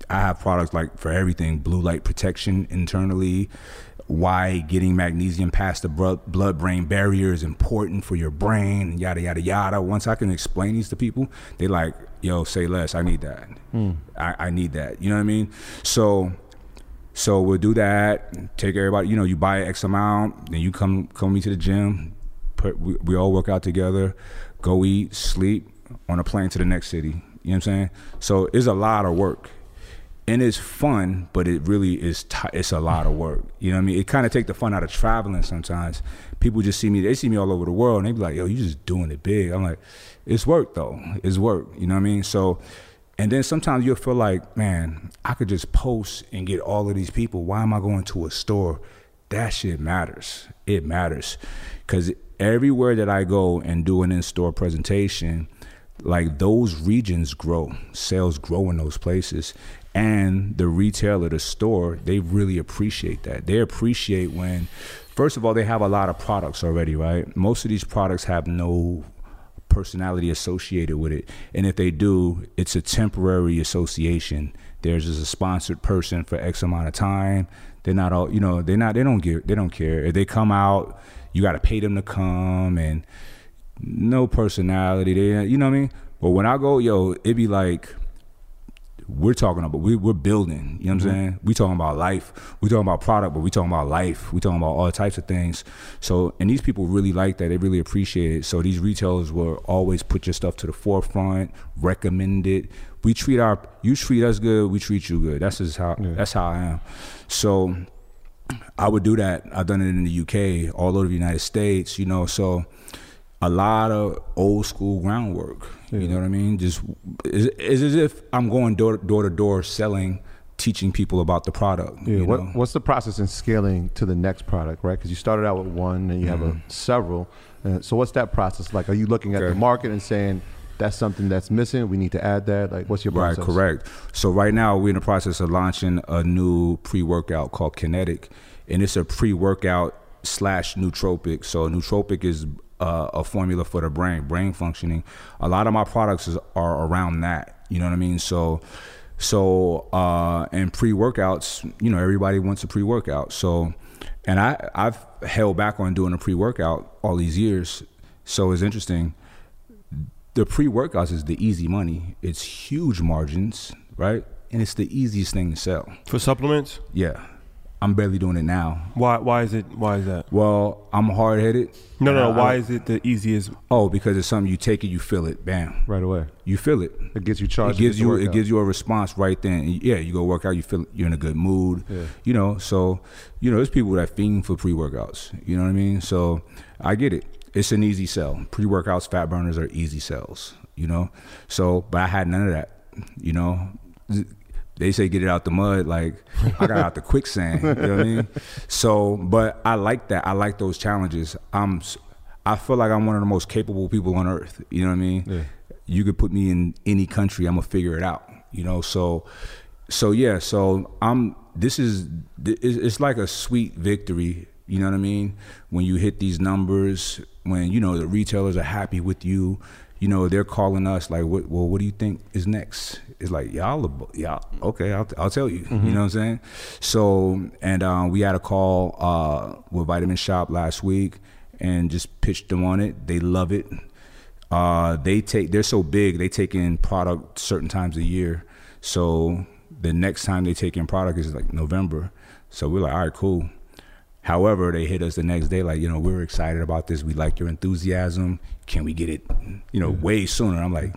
I have products like for everything, blue light protection internally. Why getting magnesium past the blood brain barrier is important for your brain, yada yada yada. Once I can explain these to people, they like, yo, say less. I need that. Hmm. I, I need that. You know what I mean? So so we'll do that. Take everybody. You know, you buy X amount, then you come come me to the gym. Put, we, we all work out together. Go eat, sleep on a plane to the next city. You know what I'm saying? So it's a lot of work, and it's fun, but it really is. T- it's a lot of work. You know what I mean? It kind of take the fun out of traveling. Sometimes people just see me. They see me all over the world, and they be like, "Yo, you just doing it big." I'm like, "It's work though. It's work." You know what I mean? So. And then sometimes you'll feel like, man, I could just post and get all of these people. Why am I going to a store? That shit matters. It matters. Because everywhere that I go and do an in store presentation, like those regions grow, sales grow in those places. And the retailer, the store, they really appreciate that. They appreciate when, first of all, they have a lot of products already, right? Most of these products have no personality associated with it. And if they do, it's a temporary association. There's just a sponsored person for X amount of time. They're not all, you know, they're not, they don't give, they don't care. If they come out, you got to pay them to come and no personality. They, you know what I mean? But when I go, yo, it be like, we're talking about we, we're building you know what i'm mm-hmm. saying? We talking about life. We talking about product but we talking about life. We talking about all types of things. So and these people really like that. They really appreciate it. So these retailers will always put your stuff to the forefront recommend it. We treat our you treat us good we treat you good. That's just how that's how i am. So i would do that. I've done it in the uk all over the united states you know? So a lot of old school groundwork. You know what I mean? Just it's, it's as if I'm going door door to door selling, teaching people about the product. Yeah. What, know? what's the process in scaling to the next product, right? Because you started out with one, and you have a, several. Uh, so what's that process like? Are you looking at the Mm-hmm. Market and saying that's something that's missing? We need to add that. Like, what's your process? Right, correct. So right now we're in the process of launching a new pre-workout called Kinetic, and it's a pre-workout slash nootropic. So nootropic is uh, a formula for the brain, brain functioning. A lot of my products is, are around that. You know what I mean? So, so uh, and pre-workouts, you know, everybody wants a pre-workout. So, and I I've held back on doing a pre-workout all these years. So it's interesting the pre-workouts is the easy money. It's huge margins, right? And it's the easiest thing to sell. For supplements, Yeah. I'm barely doing it now. why why is it why is that? Well, I'm hard headed. No, no, no. Why is it the easiest? Oh, because it's something you take it, you feel it, bam. Right away. You feel it. It gets you charged. It gives you it gives you a response right then. Yeah, you go work out, you feel you're in a good mood. Yeah. You know, so you know, there's people that fiend for pre workouts. You know what I mean? So I get it. It's an easy sell. Pre workouts, fat burners are easy sells. you know. So, but I had none of that, you know. They say get it out the mud, like I got out the quicksand. You know what I mean? So, but I like that. I like those challenges. I'm, I feel like I'm one of the most capable people on earth. You know what I mean? You could put me in any country, I'm gonna figure it out. You know, so, so yeah, so I'm. This is, it's it's like a sweet victory. You know what I mean? When you hit these numbers, when you know the retailers are happy with you, you know they're calling us like, what, well, what do you think is next? It's like y'all, y'all, okay, I'll, I'll tell you. You know what I'm saying? So, and um, we had a call uh, with Vitamin Shoppe last week, and just pitched them on it. They love it. Uh, they take, they're so big, they take in product certain times a year. So the next time they take in product is like November. So we're like, all right, cool. However, they hit us the next day, like, you know, we're excited about this. We like your enthusiasm. Can we get it, you know, way sooner? I'm like,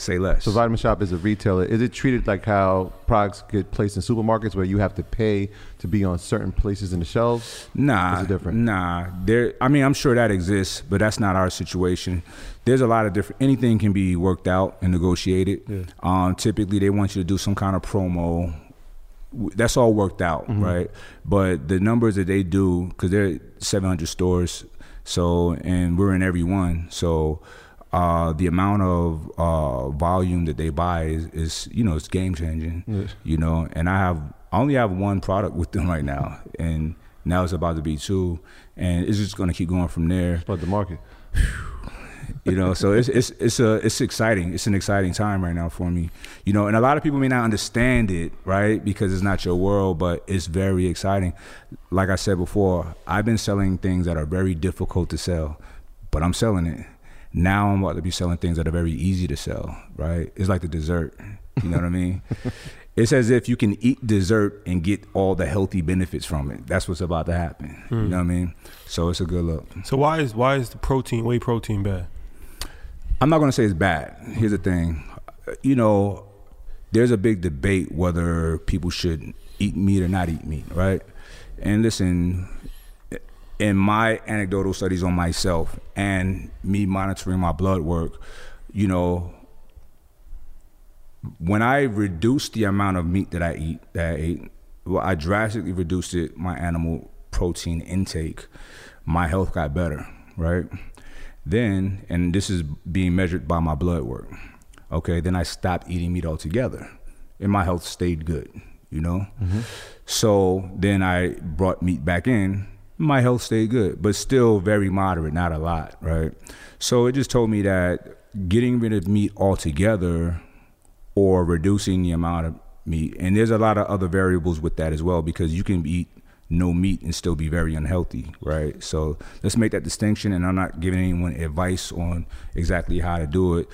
say less. So Vitamin Shoppe is a retailer. Is it treated like how products get placed in supermarkets where you have to pay to be on certain places in the shelves? Nah, Is it different? Nah, there. I mean, I'm sure that exists, but that's not our situation. There's a lot of different. Anything can be worked out and negotiated. Um, typically, they want you to do some kind of promo. That's all worked out, Mm-hmm. right? But the numbers that they do, because they're 700 stores, so and we're in every one, so. Uh, the amount of uh, volume that they buy is, is, you know, it's game changing. You know, and I have I only have one product with them right now, and now it's about to be two, and it's just gonna keep going from there. But the market. You know, so it's it's it's a it's exciting. It's an exciting time right now for me. You know, and a lot of people may not understand it, right? Because it's not your world, but it's very exciting. Like I said before, I've been selling things that are very difficult to sell, but I'm selling it. Now I'm about to be selling things that are very easy to sell, right? It's like the dessert. You know what I mean? It's as if you can eat dessert and get all the healthy benefits from it. That's what's about to happen. You hmm. know what I mean? So it's a good look. So why is why is the protein whey protein bad? I'm not going to say it's bad. Here's the thing. You know, there's a big debate whether people should eat meat or not eat meat, right? And listen, in my anecdotal studies on myself and me monitoring my blood work, you know, when I reduced the amount of meat that I eat, that I ate, well, I drastically reduced it, my animal protein intake. My health got better, right? Then, and this is being measured by my blood work. Okay, then I stopped eating meat altogether, and my health stayed good. You know, mm-hmm. so then I brought meat back in. My health stayed good, but still very moderate, not a lot, right? So it just told me that getting rid of meat altogether or reducing the amount of meat. And there's a lot of other variables with that as well because you can eat no meat and still be very unhealthy, right? So let's make that distinction. And I'm not giving anyone advice on exactly how to do it.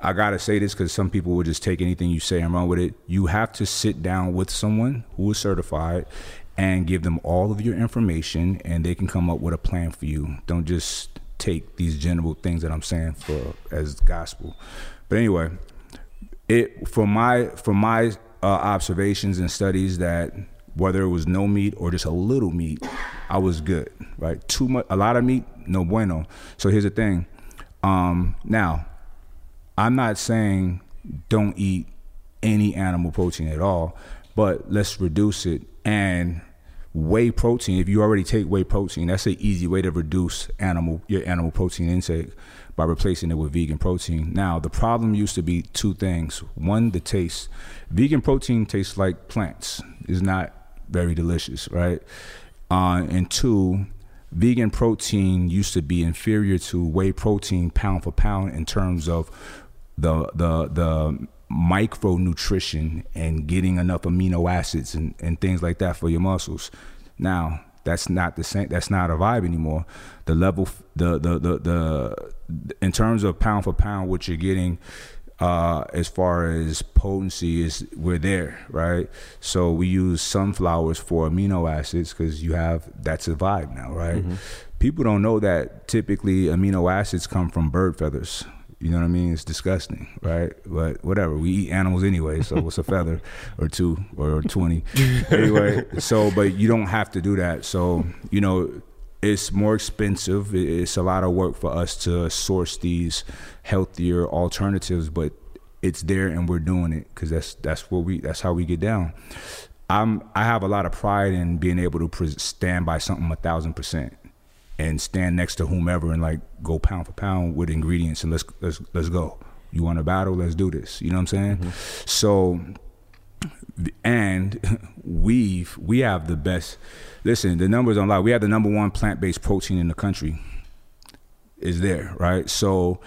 I gotta say this because some people will just take anything you say and run with it. You have to sit down with someone who is certified and give them all of your information, and they can come up with a plan for you. Don't just take these general things that I'm saying for as gospel. But anyway, it from my from my uh, observations and studies that whether it was no meat or just a little meat, I was good. Right, too much, a lot of meat, no bueno. So here's the thing. Um, now, I'm not saying don't eat any animal protein at all, but let's reduce it and whey protein. If you already take whey protein, that's an easy way to reduce animal your animal protein intake by replacing it with vegan protein. Now, the problem used to be two things. One, the taste. Vegan protein tastes like plants. is not very delicious, right? Uh, and two, vegan protein used to be inferior to whey protein pound for pound in terms of the the the micronutrition and getting enough amino acids and, and things like that for your muscles. Now, that's not the same that's not a vibe anymore. The level the the the, the in terms of pound for pound what you're getting uh, as far as potency is we're there, right? So we use sunflowers for amino acids because you have that's a vibe now, right? People don't know that typically amino acids come from bird feathers. You know what I mean? It's disgusting, right? But whatever. We eat animals anyway, so what's a feather or two or twenty? anyway, so but you don't have to do that. So you know, it's more expensive. It's a lot of work for us to source these healthier alternatives, but it's there and we're doing it because that's that's what we that's how we get down. I'm I have a lot of pride in being able to pres stand by something a thousand percent and stand next to whomever and like go pound for pound with ingredients and let's let's let's go. You want a battle? Let's do this. You know what I'm saying? Mm-hmm. So and we've we have the best listen the numbers don't lie we have the number one plant-based protein in the country is there right so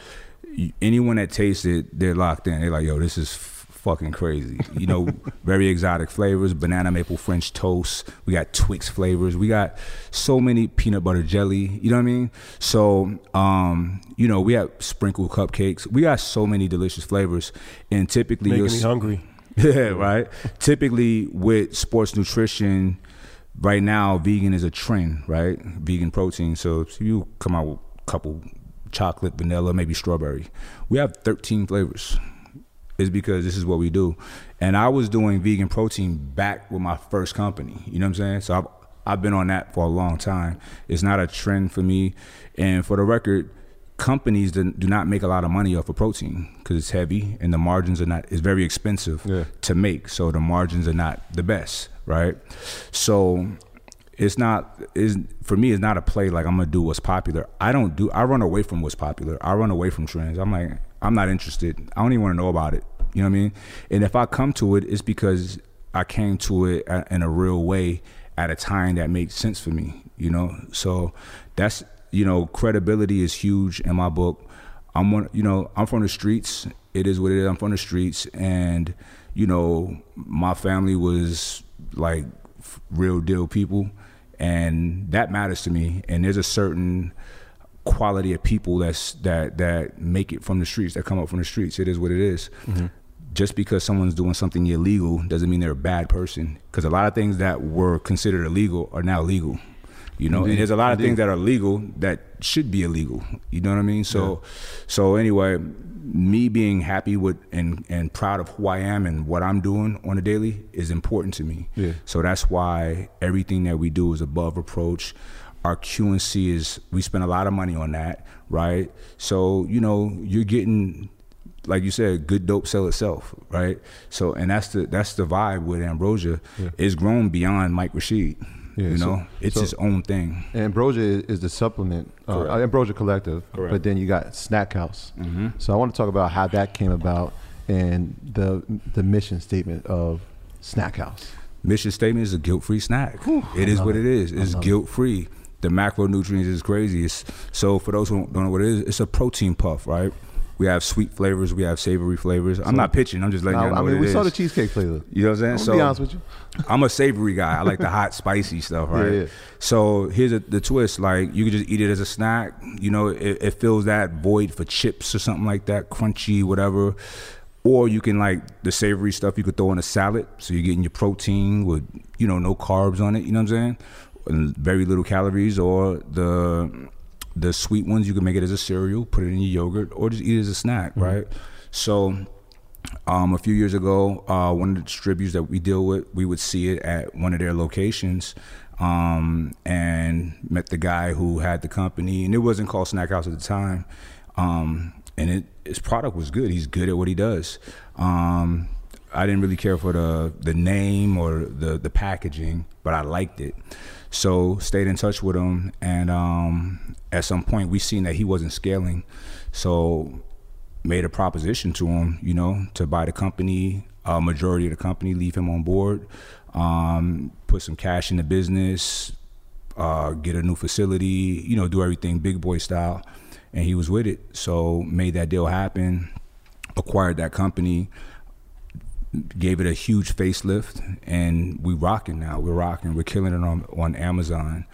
anyone that tastes it they're locked in they're like yo this is fucking crazy you know very exotic flavors banana maple french toast we got twix flavors we got so many peanut butter jelly you know what i mean so um you know we have sprinkle cupcakes we got so many delicious flavors and typically Making you'll me hungry. yeah, right. Typically with sports nutrition, right now vegan is a trend, right? Vegan protein. So if you come out with a couple chocolate, vanilla, maybe strawberry. We have 13 flavors. Is because this is what we do. And I was doing vegan protein back with my first company. You know what I'm saying? So I've I've been on that for a long time. It's not a trend for me. And for the record, companies do do not make a lot of money off of protein because it's heavy and the margins are not it's very expensive Yeah. to make so the margins are not the best right so it's not is for me it's not a play like i'm gonna do what's popular i don't do i run away from what's popular i run away from trends i'm like i'm not interested i don't even want to know about it you know what i mean? And if i come to it it's because i came to it in a real way at a time that makes sense for me you know? So that's you know credibility is huge in my book. I'm one you know i'm from the streets. It is what it is. I'm from the streets. And you know my family was like real deal people. And that matters to me. And there's a certain quality of people that's that that make it from the streets that come up from the streets. It is what it is. Mm-hmm. Just because someone's doing something illegal doesn't mean they're a bad person because a lot of things that were considered illegal are now legal you know? And there's a lot of things that are legal that should be illegal you know what i mean? So so anyway me being happy with and and proud of who i am and what i'm doing on a daily is important to me. Yeah. so that's why everything that we do is above reproach. Our q&c is we spend a lot of money on that right? So you know you're getting like you said, good dope sell itself, right? So, and that's the that's the vibe with Ambrosia. It's grown beyond Mike Rashid. Yeah, you so- know, it's so- its own thing. Ambrosia is, is the supplement, uh, Ambrosia Collective. Correct. Mm-hmm. But then you got Snack House. So I want to talk about how that came about and the the mission statement of Snack House. Mission statement is a guilt-free snack. it is what it is. It's guilt-free. The macronutrients is crazy. It's, so for those who don't know what it is, it's a protein puff, right? We have sweet flavors. We have savory flavors. I'm not pitching. I'm just letting Now, you know I mean, we saw the cheesecake flavor. You know what I'm saying? I'm so be honest with you. I'm a savory guy. I like the hot, spicy stuff, right? Yeah, yeah. So here's a, the twist: like you can just eat it as a snack. You know, it, it fills that void for chips or something like that, crunchy, whatever. Or you can like the savory stuff. You could throw in a salad, so you're getting your protein with you know no carbs on it. You know what I'm saying? And very little calories. Or the the sweet ones, you can make it as a cereal, put it in your yogurt, or just eat it as a snack, right? So um, a few years ago, uh, one of the distributors that we deal with, we would see it at one of their locations, um, and met the guy who had the company, and it wasn't called Snack House at the time, um, and it, his product was good. He's good at what he does. Um, I didn't really care for the the name or the the packaging, but I liked it. So stayed in touch with him, and um, at some point we seen that he wasn't scaling, so made a proposition to him, you know, to buy the company, a majority of the company, leave him on board, um, put some cash in the business, uh, get a new facility, you know, do everything big boy style. And he was with it. So made that deal happen, acquired that company, gave it a huge facelift, and we rocking now. We're rocking. We're killing it on on Amazon.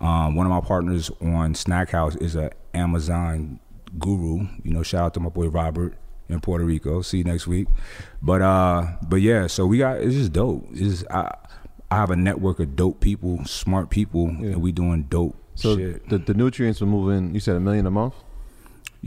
Um, one of my partners on Snack House is a Amazon guru. You know, shout out to my boy Robert in Puerto Rico. See you next week. But uh, but yeah, so we got it's just dope. It's I I have a network of dope people, smart people, and we doing dope So shit. the, the nutrients are moving. You said a million a month.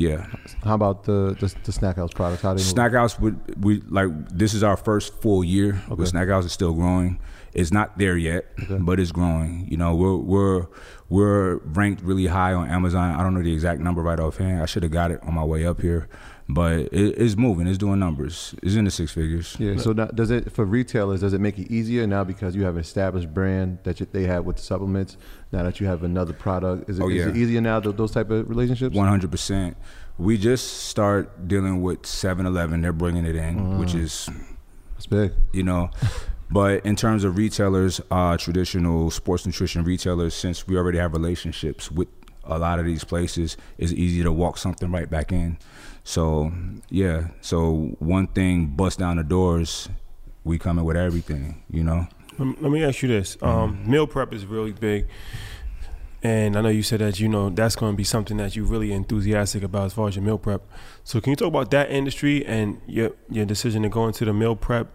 Yeah. How about the the, the snack house products? How they? Snack House would we like this is our first full year, Okay. but Snack House is still growing. It's not there yet, but it's growing. You know, we're we're we're ranked really high on Amazon. I don't know the exact number right offhand. I should have got it on my way up here, but it, it's moving. It's doing numbers. It's in the six figures. Yeah. So now, does it for retailers? Does it make it easier now because you have an established brand that you, they have with the supplements? Now that you have another product, is it, Oh, is it easier now th- those type of relationships? One hundred percent. We just start dealing with 7-Eleven. They're bringing it in, which is That's big. you know. But in terms of retailers, uh, traditional sports nutrition retailers, since we already have relationships with a lot of these places, it's easy to walk something right back in. So yeah, so one thing bust down the doors, we coming with everything, you know. Let me, ask you this: Mm-hmm. um, meal prep is really big, and I know you said that you know that's going to be something that you're really enthusiastic about as far as your meal prep. So, can you talk about that industry and your your decision to go into the meal prep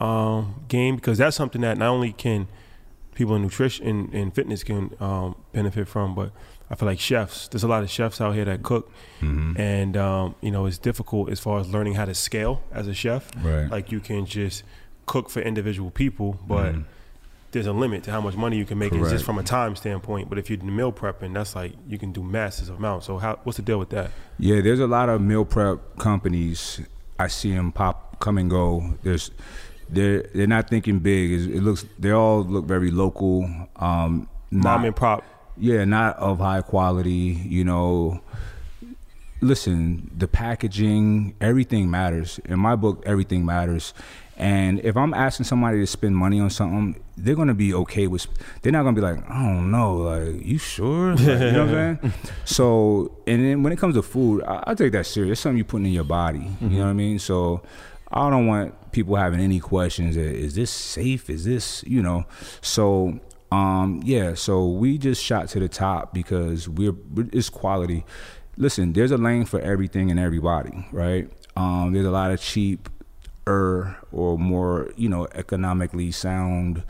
um, game? Because that's something that not only can people in nutrition and, and fitness can um, benefit from, but I feel like chefs. There's a lot of chefs out here that cook, Mm-hmm. and um, you know it's difficult as far as learning how to scale as a chef. Right. Like you can just cook for individual people, but there's a limit to how much money you can make. It's just from a time standpoint. But if you're meal prepping, that's like you can do masses of amounts. So how what's the deal with that? Yeah, there's a lot of meal prep companies. I see them pop, come and go. There's, they're they're not thinking big. It looks they all look very local. Um, Mom and pop. Yeah, not of high quality. You know, listen, the packaging, everything matters. In my book, everything matters. And if I'm asking somebody to spend money on something, they're gonna be okay with. They're not gonna be like, I don't know, like you sure? Like, you know what I'm saying? So, and then when it comes to food, I, I take that serious. It's something you're putting in your body. You know what I mean? So, I don't want people having any questions. Is this safe? Is this you know? So um, yeah, so we just shot to the top because we're, it's quality. Listen, there's a lane for everything and everybody, right? Um, there's a lot of cheap or more, you know, economically sound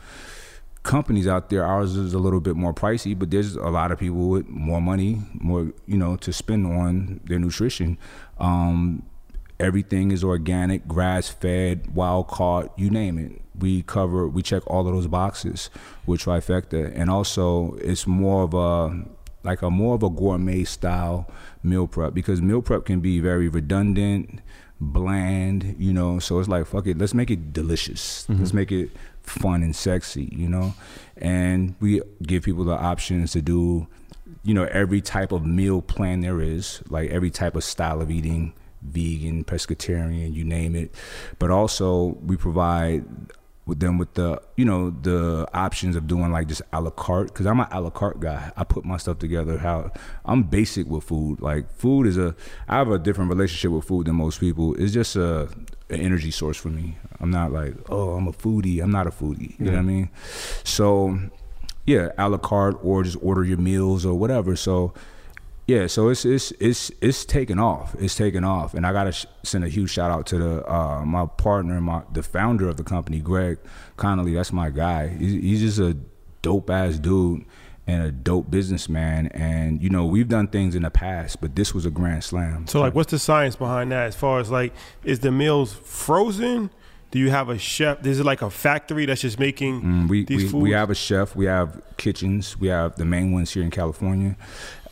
companies out there. Ours is a little bit more pricey, but there's a lot of people with more money, more you know, to spend on their nutrition. Um, everything is organic, grass fed, wild caught, you name it. We cover, we check all of those boxes with trifecta, and also it's more of a like a more of a gourmet style meal prep because meal prep can be very redundant, bland, you know. So it's like fuck it, let's make it delicious. Mm-hmm. Let's make it fun and sexy, you know. And we give people the options to do, you know, every type of meal plan there is, like every type of style of eating, vegan, pescatarian, you name it. But also we provide with them with the you know the options of doing like just a la carte because i'm an a la carte guy. I put my stuff together how i'm basic with food. Like food is a i have a different relationship with food than most people. It's just a an energy source for me. I'm not like oh i'm a foodie. I'm not a foodie. You know what i mean? So yeah a la carte or just order your meals or whatever. So yeah, so it's it's it's it's taken off. It's taken off, and I gotta sh- send a huge shout out to the uh, my partner, my the founder of the company, Greg Connolly. That's my guy. He's, he's just a dope ass dude and a dope businessman. And you know, we've done things in the past, but this was a grand slam. So like, what's the science behind that? As far as like, is the meals frozen? Do you have a chef? Is it like a factory that's just making Mm, we, these we, foods? we have a chef. We have kitchens. We have the main ones here in California.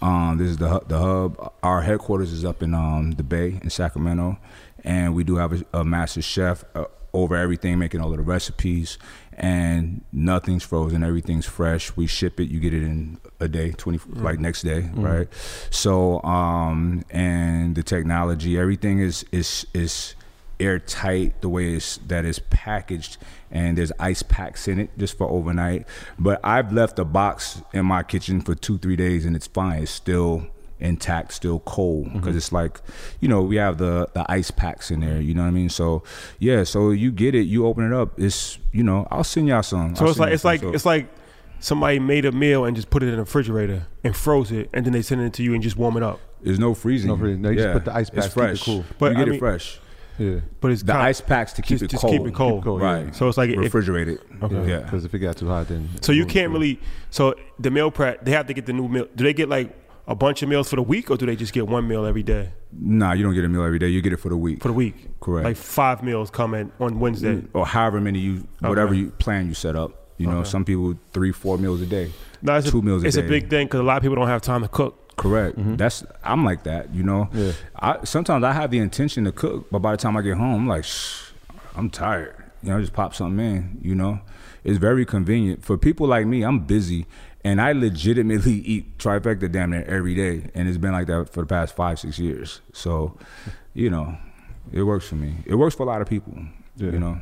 Um, this is the the hub. Our headquarters is up in um, the Bay in Sacramento, and we do have a, a master chef uh, over everything, making all of the recipes. And nothing's frozen. Everything's fresh. We ship it. You get it in a day, twenty like next day, right? So um, and the technology, everything is is is airtight the way it's that is packaged and there's ice packs in it just for overnight. But i've left a box in my kitchen for two three days and it's fine. It's still intact still cold mm-hmm. because it's like you know we have the the ice packs in there you know what i mean? So yeah so you get it you open it up it's you know i'll send y'all some. So I'll it's like it's like So- it's like somebody made a meal and just put it in a refrigerator and froze it, and then they send it to you and just warm it up. there's no freezing. No freezing. No, you just put the ice it's packs, keep it fresh. cool. But, you I get mean- it fresh Yeah. But it's the kind- ice packs to keep just, it just cold keep it cold. cold, yeah. right So it's like if- refrigerated Yeah. yeah Because if it got too hot, then So you can't really. So the meal prep, they have to get the new meal. Do they get like a bunch of meals for the week, or do they just get one meal every day Nah, you don't get a meal every day. You get it for the week. for the week? Correct. Like five meals come in on Wednesday. Mm, or however many you whatever Okay. you plan you set up. You know, some people three, four meals a day. No, it's two a, meals a It's day. a big thing because a lot of people don't have time to cook. Correct. Mm-hmm. That's I'm like that. You know. Yeah. I sometimes I have the intention to cook, but by the time I get home, I'm like, Shh, I'm tired. You know, just pop something in. You know, it's very convenient for people like me. I'm busy, and I legitimately eat trifecta damn near every day, and it's been like that for the past five, six years. So, you know, it works for me. It works for a lot of people. Yeah. You know.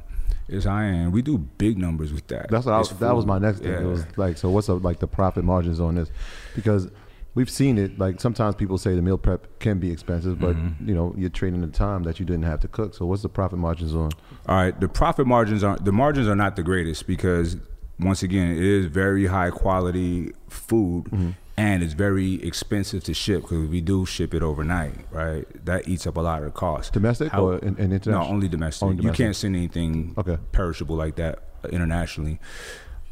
It's high end. We do big numbers with that. That's what I, that was my next thing. It was like, so what's up, like the profit margins on this? Because we've seen it. Like sometimes people say the meal prep can be expensive, but Mm-hmm. you know you're trading the time that you didn't have to cook. So what's the profit margins on? All right, the profit margins are the margins are not the greatest because once again, it is very high quality food Mm-hmm. and it's very expensive to ship because we do ship it overnight, right? That eats up a lot of the cost. Domestic How- or in, in No, international? only domestic. Only You can't send anything Okay. perishable like that internationally.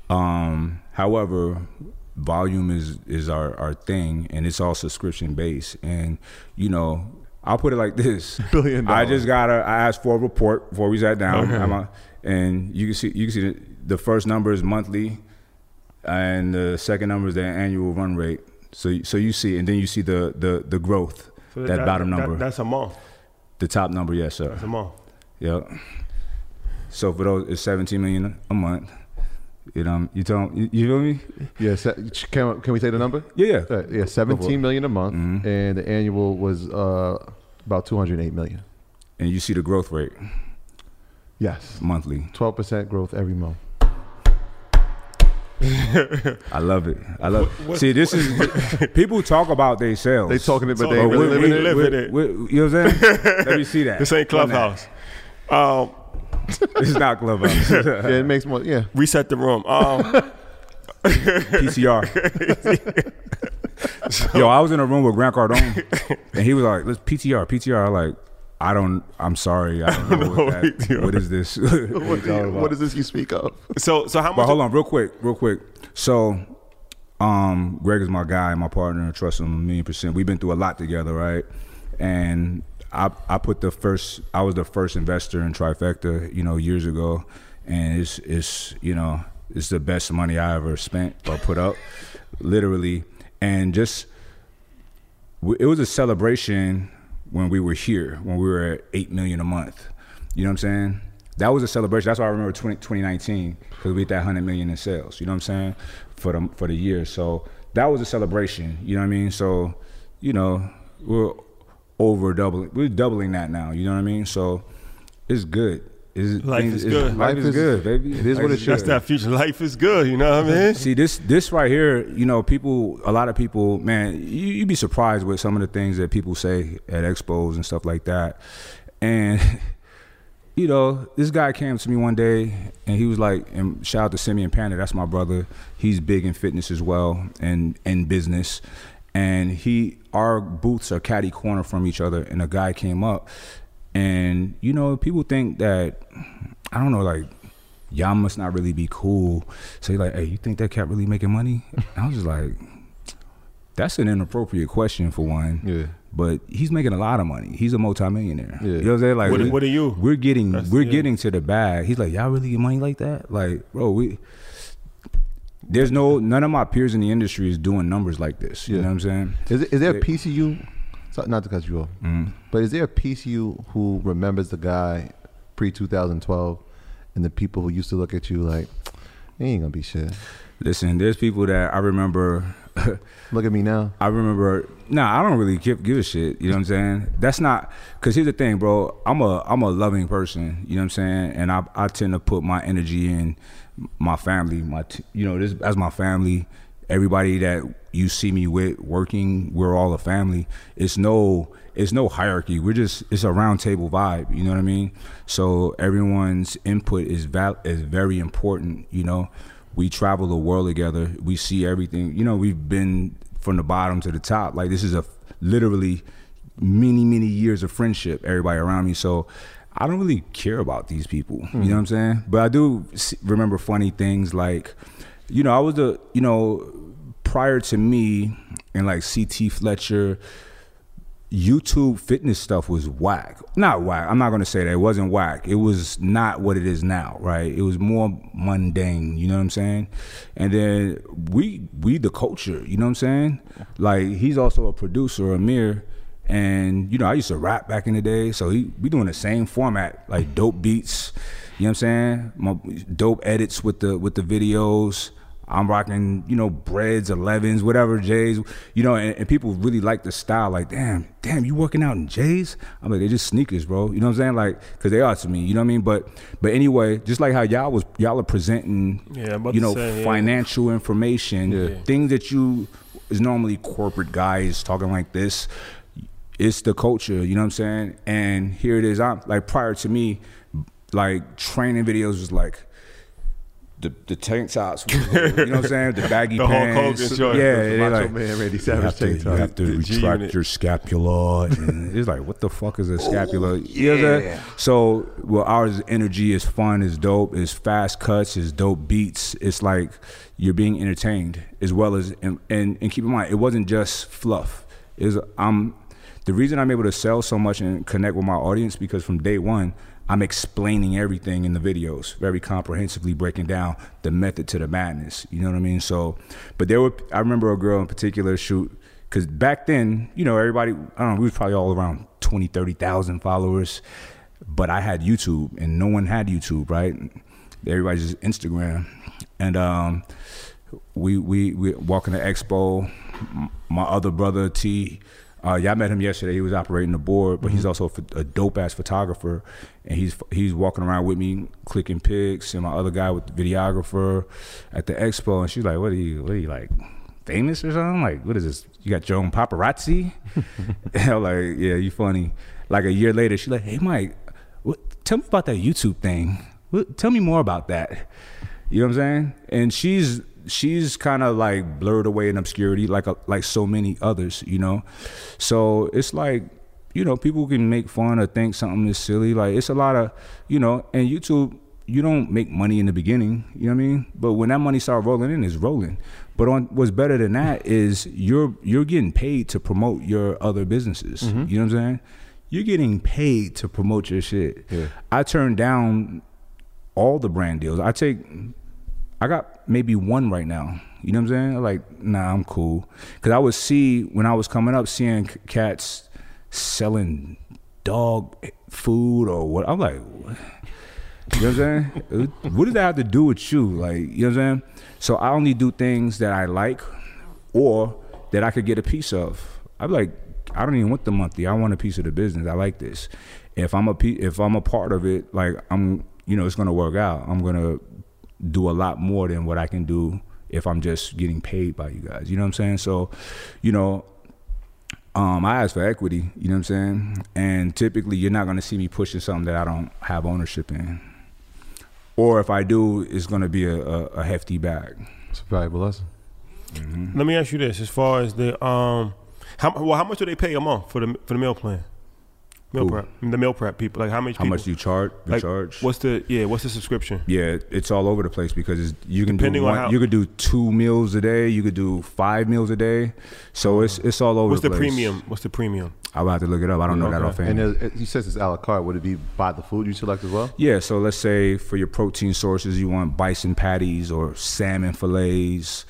Um, however, volume is is our our thing, and it's all subscription based. And you know, I'll put it like this: Billion Dollars. I just got a. I asked for a report before we sat down, I'm a- and you can see you can see the, the first number is monthly, and the second number is the annual run rate. So so you see, and then you see the the the growth. So that, bottom number, that's a month. the top number, yes, sir. That's a month. Yep. So for those, it's 17 million a month. You know, you don't, you, you feel me? Yeah, se- can can we say the number? Yeah, yeah. Uh, yeah, seventeen million a month, Mm-hmm. and the annual was uh, about two hundred eight million. And you see the growth rate Yes, monthly. twelve percent growth every month. I love it. I love. it. See, this is people talk about their sales. They talking it, but So- they ain't but really living we it. We- with it. we- you know what I'm saying? Let me see that. This ain't Clubhouse. Um, This is not Clubhouse. Yeah, it makes more. Yeah, reset the room. Um, PCR. Yo, I was in a room with Grant Cardone, and he was like, "Let's PTR, PTR." I'm like, I don't. I'm sorry. I don't know what, that, what is this? What you what, talking about? what is this you speak of? so, so how much? But hold on, real quick, real quick. So, um, Greg is my guy, my partner. I trust him a million percent. We've been through a lot together, right? And I, I put the first. I was the first investor in Trifecta, you know, years ago, and it's, it's, you know, it's the best money I ever spent or put up, literally. And just, it was a celebration when we were here, when we were at eight million a month. You know what I'm saying? That was a celebration. That's why I remember 20, 2019 because we hit that 100 million in sales. You know what I'm saying? For the for the year. So that was a celebration. You know what I mean? So, you know, we're over doubling. We're doubling that now. You know what I mean? So it's good. It's, Life things- is it's- good. Life, is, good, baby. it is what Life it is should. That's that future. Life is good. You know what I mean? See this this right here, you know, people a lot of people, man, you you'd be surprised with some of the things that people say at expos and stuff like that. And you know, this guy came to me one day and he was like, and shout out to Simeon Panda, that's my brother. He's big in fitness as well and in business. And he our booths are catty corner from each other and a guy came up and you know, people think that I don't know, like y'all must not really be cool. So you're like, hey, you think that cat really making money? I was just like, that's an inappropriate question for one. Yeah. But he's making a lot of money. He's a multimillionaire. Yeah. You know what I'm saying? Like, What- we- what are you? We're getting, That's- we're yeah. getting to the bag. He's like, y'all really get money like that? Like, bro, we. There's no none of my peers in the industry is doing numbers like this. You Yeah. know what I'm saying? Is, is there a PCU? Not to cut you off, Mm-hmm. but is there a PCU who remembers the guy pre 2012 and the people who used to look at you like, they ain't gonna be shit. Listen, there's people that I remember. Look at me now. I remember. Nah, I don't really give give a shit. You know what I'm saying? That's not because here's the thing, bro. I'm a I'm a loving person. You know what I'm saying? And I I tend to put my energy in my family. My t- you know this as my family. Everybody that you see me with working, we're all a family. It's no it's no hierarchy. We're just it's a round table vibe. You know what I mean? So everyone's input is val- is very important. You know we travel the world together. We see everything. You know, we've been from the bottom to the top. Like this is a literally many many years of friendship. Everybody around me, so I don't really care about these people. You hmm. know what I'm saying? But I do remember funny things like, you know, I was the you know prior to me and like CT Fletcher, YouTube fitness stuff was whack. Not whack. I'm not gonna say that it wasn't whack. It was not what it is now, right? It was more mundane. You know what I'm saying? And then we we the culture. You know what I'm saying? Like he's also a producer, Amir. And you know, I used to rap back in the day, so he we doing the same format, like dope beats. You know what I'm saying? My dope edits with the with the videos. I'm rocking, you know, breds, 11s, whatever, J's, you know, and, and, people really like the style. Like, damn, damn, you working out in J's? I'm like, they're just sneakers, bro. You know what I'm saying? Like, cause they are to me. You know what I mean? But, but anyway, just like how y'all was, y'all are presenting, yeah, you know, say, financial yeah. information, yeah. things that you is normally corporate guys talking like this. It's the culture, you know what I'm saying? And here it is. I'm like prior to me, like training videos was like the the tank tops, you know what I'm saying? The baggy the pants. Hulk yeah, the Macho like, Man Randy you Savage have to, you have to retract your scapula. And it's like, what the fuck is a scapula? You know what I'm? So, well, ours energy is fun, is dope, is fast cuts, is dope beats. It's like you're being entertained as well as, and, and, and keep in mind, it wasn't just fluff. Is I'm the reason I'm able to sell so much and connect with my audience because from day one, I'm explaining everything in the videos, very comprehensively breaking down the method to the madness. You know what I mean? So, but there were, I remember a girl in particular shoot, because back then, you know, everybody, I don't know, we was probably all around 20, 30,000 followers, but I had YouTube and no one had YouTube, right? Everybody's just Instagram. And um, we, we, we walking the expo, my other brother, T, uh, y'all met him yesterday. He was operating the board, but Mm-hmm. he's also a, a dope ass photographer, and he's he's walking around with me, clicking pics, and my other guy with the videographer at the expo. And she's like, "What are you? What are you like, famous or something? Like, what is this? You got your own paparazzi?" I'm like, "Yeah, you funny." Like a year later, she's like, "Hey, Mike, what, tell me about that YouTube thing. What, tell me more about that." You know what I'm saying? And she's she's kind of like blurred away in obscurity, like a, like so many others, you know. So it's like you know people can make fun or think something is silly. Like it's a lot of you know, and YouTube. You don't make money in the beginning, you know what I mean? But when that money start rolling in, it's rolling. But on what's better than that is you're you're getting paid to promote your other businesses. Mm-hmm. You know what I'm saying? You're getting paid to promote your shit. Yeah. I turn down all the brand deals. I take I got maybe one right now. You know what I'm saying? Like, nah, I'm cool. Cause I would see when I was coming up, seeing cats selling dog food or what. I'm like, what? you know what I'm saying? what does that have to do with you? Like, you know what I'm saying? So I only do things that I like or that I could get a piece of. I'm like, I don't even want the monthly. I want a piece of the business. I like this. If I'm a pe- if I'm a part of it, like I'm, you know, it's gonna work out. I'm gonna do a lot more than what I can do if I'm just getting paid by you guys. You know what I'm saying? So, you know, um, I ask for equity. You know what I'm saying? And typically, you're not gonna see me pushing something that I don't have ownership in. Or if I do, it's gonna be a, a, a hefty bag. It's a valuable lesson. Let me ask you this: as far as the um, how well, how much do they pay a month for the for the meal plan? Meal Who? prep, the meal prep people. Like how much? How people, much do you charge? You like, charge? What's the yeah? What's the subscription? Yeah, it's all over the place because it's, you can Depending do on how- you could do two meals a day, you could do five meals a day, so oh. it's it's all over. What's the place. premium? What's the premium? I'll have to look it up. I don't know that Okay. offhand. And it, it- he says it's a la carte. Would it be by the food you select as well? Yeah, so let's say for your protein sources, you want bison patties or salmon fillets.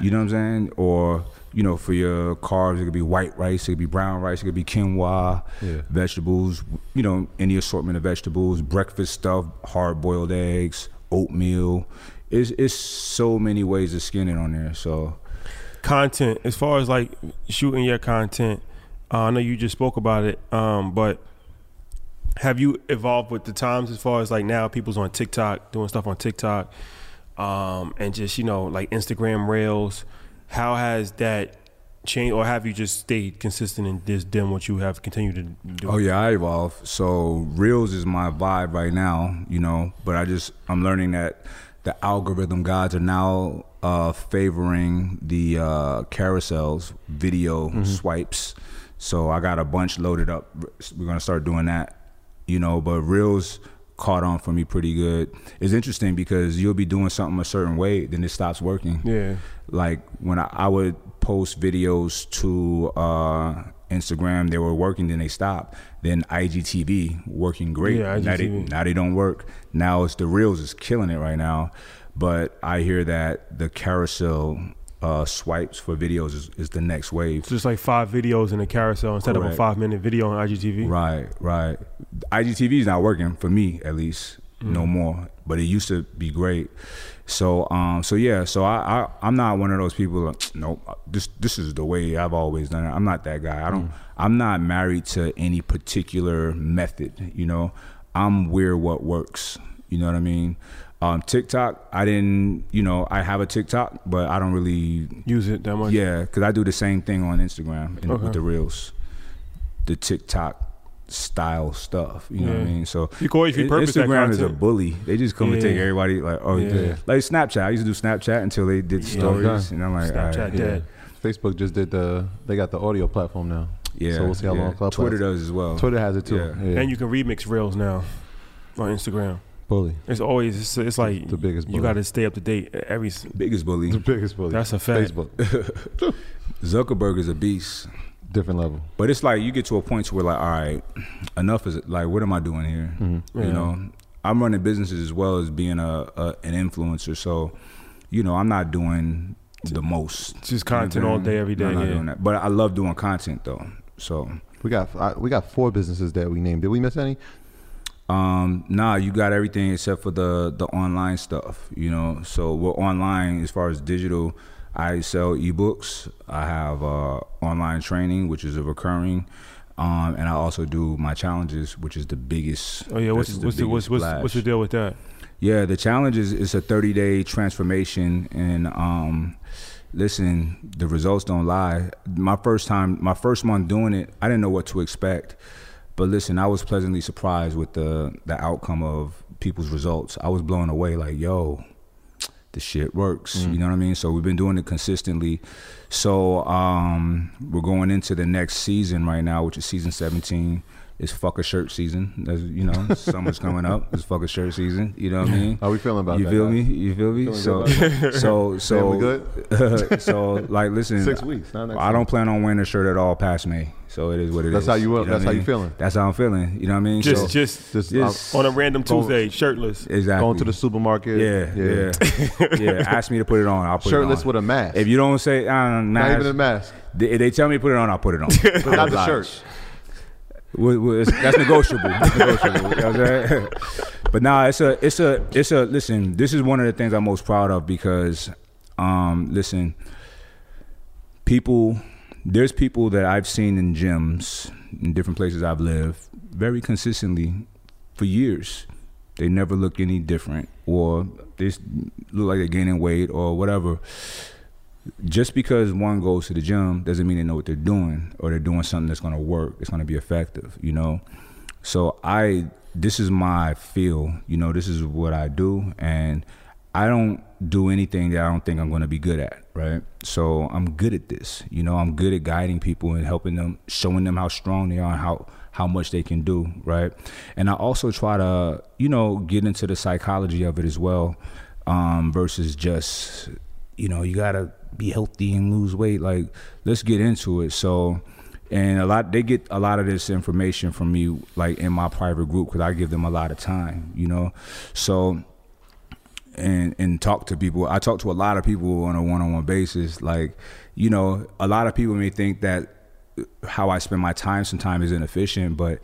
You know what I'm saying? Or you know, for your carbs, it could be white rice, it could be brown rice, it could be quinoa, Yeah. vegetables. You know, any assortment of vegetables, breakfast stuff, hard boiled eggs, oatmeal. It's it's so many ways to skin it on there. So Content, as far as like shooting your content, uh, I know you just spoke about it, um, but have you evolved with the times as far as like now people's on TikTok doing stuff on TikTok, um, and just you know like Instagram Reels? How has that changed, or have you just stayed consistent in this doing what you have continued to do? Oh yeah, I evolve. So Reels is my vibe right now, you know. But I just I'm learning that the algorithm gods are now uh, favoring the uh, carousels, video swipes. So I got a bunch loaded up. We're gonna start doing that, you know. But Reels caught on for me pretty good. It's interesting because you'll be doing something a certain way, then it stops working. Yeah. Like when I, I would post videos to uh, Instagram, they were working, then they stopped. Then IGTV working great. Yeah, Now they, IGTV. now they don't work. Now it's the reels is killing it right now. But I hear that the carousel uh, swipes for videos is, is the next wave. It's just like five videos in a carousel instead of a five minute video on IGTV. Right, right. IGTV is not working for me at least no more, but it used to be great. So, um, so yeah, so I, I, I'm not one of those people. Like, nope, this, this is the way I've always done it. I'm not that guy. I don't. I'm not married to any particular method. You know, I'm where what works. You know what I mean? Um, TikTok, I didn't. You know, I have a TikTok, but I don't really Use it that much. yeah, because I do the same thing on Instagram and Okay. with the reels, the TikTok style stuff. You know what I mean? So You can always I- repurpose Instagram is a bully. They just come and take everybody like oh Yeah. like Snapchat. I used to do Snapchat until they did Yeah. stories, Okay. and I'm like Snapchat all right, dead. Facebook just did the. They got the audio platform now. Yeah, So we'll see how yeah. long Clubhouse- Twitter does as well. Twitter has it too. Yeah. Yeah. And you can remix reels now on Instagram. Bully. It's always it's, it's like The biggest Bully. You got to stay up to date. Every biggest bully. The biggest bully. That's a fact. Facebook. Zuckerberg is a beast. Different level. But it's like you get to a point to where like, all right, enough is it. Like, what am I doing here? Mm-hmm. Yeah. You know, I'm running businesses as well as being a, a an influencer. So, you know, I'm not doing the most. Just You know content I'm all day, every day, I'm not yeah. doing that. But I love doing content though. So, We got I, we got four businesses that we named. Did we miss any? Um, nah, you got everything except for the the online stuff. You know, so we're online as far as digital. I sell ebooks. I have uh, online training, which is a recurring. Um, and I also do my challenges, which is the biggest. oh yeah, what's that's what's the, what's what's, what's the deal with that? Yeah, the challenge is it's a 30 day transformation, and um, listen, the results don't lie. My first time, my first month doing it, I didn't know what to expect, but listen, I was pleasantly surprised with the the outcome of people's results. I was blown away, like yo, the shit works. You know what I mean? So we've been doing it consistently. So um, we're going into the next season right now, which is season 17. It's fuck a shirt season. That's, you know, summer's coming up. It's fuck a shirt season. You know what I mean? How we feeling about you that? You feel guys? me? You feel me? So, Feeling so, so, good? so, like, listen. Six weeks, not next I don't plan on wearing a shirt at all past May. So it is what it is. That's how you know want- what that's I how you feeling. That's how I'm feeling. You know what I mean? Just so, just Just Just- on a random Go- Tuesday, shirtless. exactly. going to the supermarket. Yeah, yeah, yeah. yeah. Ask me to put it on. I'll put Shirtless it on. with a mask. If you don't say uh, Not even a mask. they- they tell me to put it on, I'll put it on. But not the shirt. That's negotiable. That's negotiable. You know what I'm but nah, it's a, it's a, it's a. Listen, this is one of the things I'm most proud of because, um, listen, people, there's people that I've seen in gyms in different places I've lived very consistently for years. They never look any different, or they look like they're gaining weight or whatever just because one goes to the gym doesn't mean they know what they're doing or they're doing something that's going to work it's going to be effective you know? So i this is my feel you know this is what i do and i don't do anything that i don't think i'm going to be good at right? So i'm good at this you know? I'm good at guiding people and helping them showing them how strong they are and how how much they can do right? And i also try to you know get into the psychology of it as well um, versus just you know you gotta be healthy and lose weight like let's get into it. So and a lot they get a lot of this information from me like in my private group because i give them a lot of time you know? So and and talk to people. I talk to a lot of people on a one-on-one basis like you know a lot of people may think that how I spend my time sometimes is inefficient, but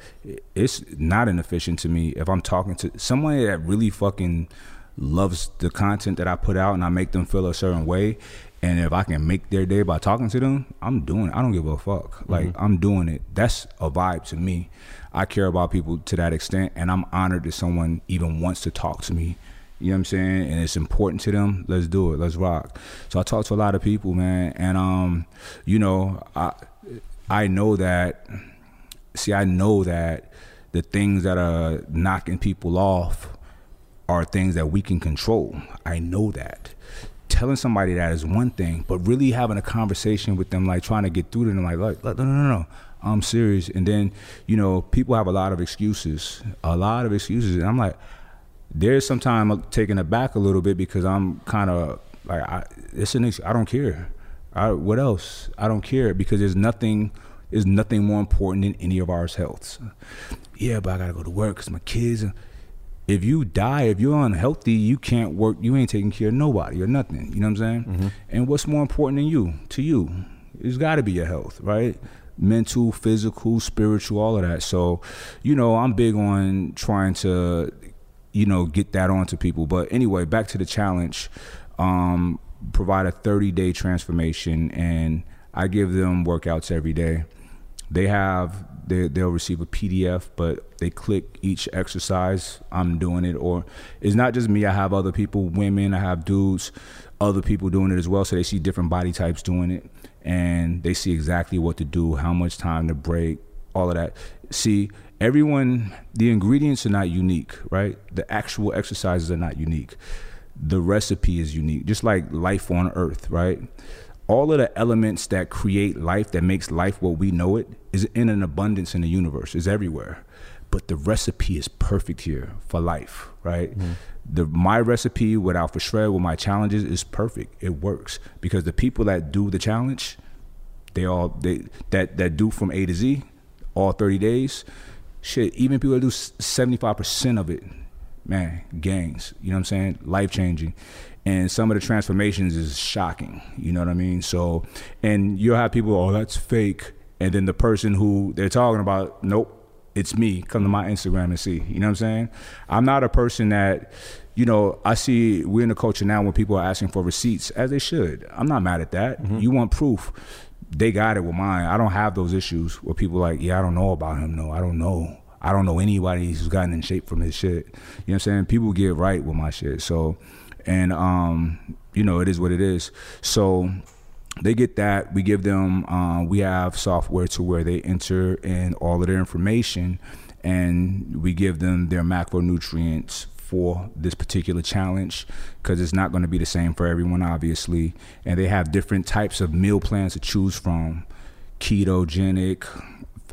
it's not inefficient to me. If I'm talking to someone that really fucking loves the content that I put out and I make them feel a certain way. And if I can make their day by talking to them, I'm doing it. I don't give a fuck. Like I'm doing it. That's a vibe to me. I care about people to that extent and I'm honored that someone even wants to talk to me. You know what I'm saying? And it's important to them. Let's do it. Let's rock. So I talk to a lot of people, man. And um, you know, I I know that see, I know that the things that are knocking people off are things that we can control. I know that. Telling somebody that is one thing, but really having a conversation with them, like trying to get through to them, like, look, no, no, no, no. I'm serious. And then, you know, people have a lot of excuses, a lot of excuses. And I'm like, there's sometimes I'm taken aback a little bit because I'm kind of like, I, it's an ex- I don't care. I, what else? I don't care because there's nothing, there's nothing more important than any of ours health. Yeah, but I gotta go to work because my kids. If you die, if you're unhealthy, you can't work. You ain't taking care of nobody or nothing. You know what I'm saying? And what's more important than you? To you, it's got to be your health, right? Mental, physical, spiritual, all of that. So, you know, I'm big on trying to, you know, get that onto people. But anyway, back to the challenge. Um, provide a 30 day transformation, and I give them workouts every day. They have they they'll receive a PDF, but they click each exercise. I'm doing it, or it's not just me. I have other people, women. I have dudes, other people doing it as well. So they see different body types doing it, and they see exactly what to do, how much time to break, all of that. See, everyone, the ingredients are not unique, right? The actual exercises are not unique. The recipe is unique, just like life on Earth, right? All of the elements that create life that makes life what we know it is in an abundance in the universe. Is everywhere. But the recipe is perfect here for life right? Mm. The my recipe with alpha shred with my challenges is perfect. It works. Because the people that do the challenge they all they that that do from a to z all 30 days shit even people that do 75% of it man gangs. You know what i'm saying? Life changing and some of the transformations is shocking you know what i mean? So and you'll have people oh that's fake. And then the person who they're talking about nope it's me come to my instagram and see you know what i'm saying? I'm not a person that you know i see we're in a culture now where people are asking for receipts as they should. I'm not mad at that. Mm-hmm. You want proof. They got it with mine. I don't have those issues where people like yeah i don't know about him no i don't know. I don't know anybody who's gotten in shape from his shit. You know what I'm saying? People get right with my shit. So, and um, you know, it is what it is. So they get that. We give them. Uh, we have software to where they enter in all of their information, and we give them their macronutrients for this particular challenge because it's not going to be the same for everyone, obviously. And they have different types of meal plans to choose from: ketogenic,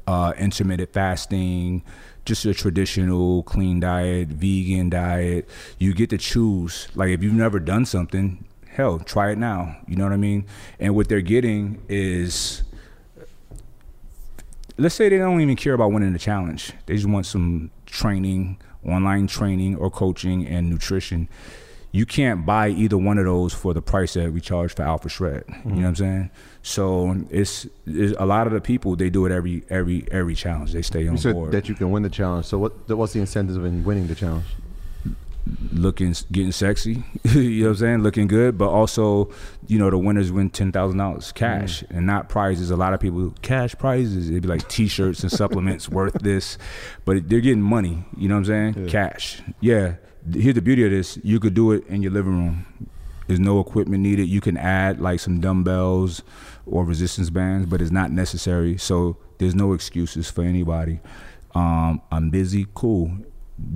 uh, intermittent fasting, just a traditional clean diet, vegan diet. You get to choose. Like if you've never done something, hell, try it now. You know what I mean? And what they're getting is, let's say they don't even care about winning the challenge. They just want some training, online training or coaching and nutrition. You can't buy either one of those for the price that we charge for Alpha Shred. You know what I'm saying? So it's, it's a lot of the people they do it every every every challenge. They stay on board. that you can win the challenge. So what? What's the incentive in winning the challenge? looking getting sexy you know what i'm saying? Looking good but also you know the winners win $10000 cash. Mm. And not prizes. A lot of people cash prizes it'd be like t-shirts and supplements worth this. But they're getting money you know what i'm saying? Cash. Yeah. Here's the beauty of this. You could do it in your living room. There's no equipment needed. You can add like some dumbbells or resistance bands but it's not necessary so there's no excuses for anybody um, i'm busy cool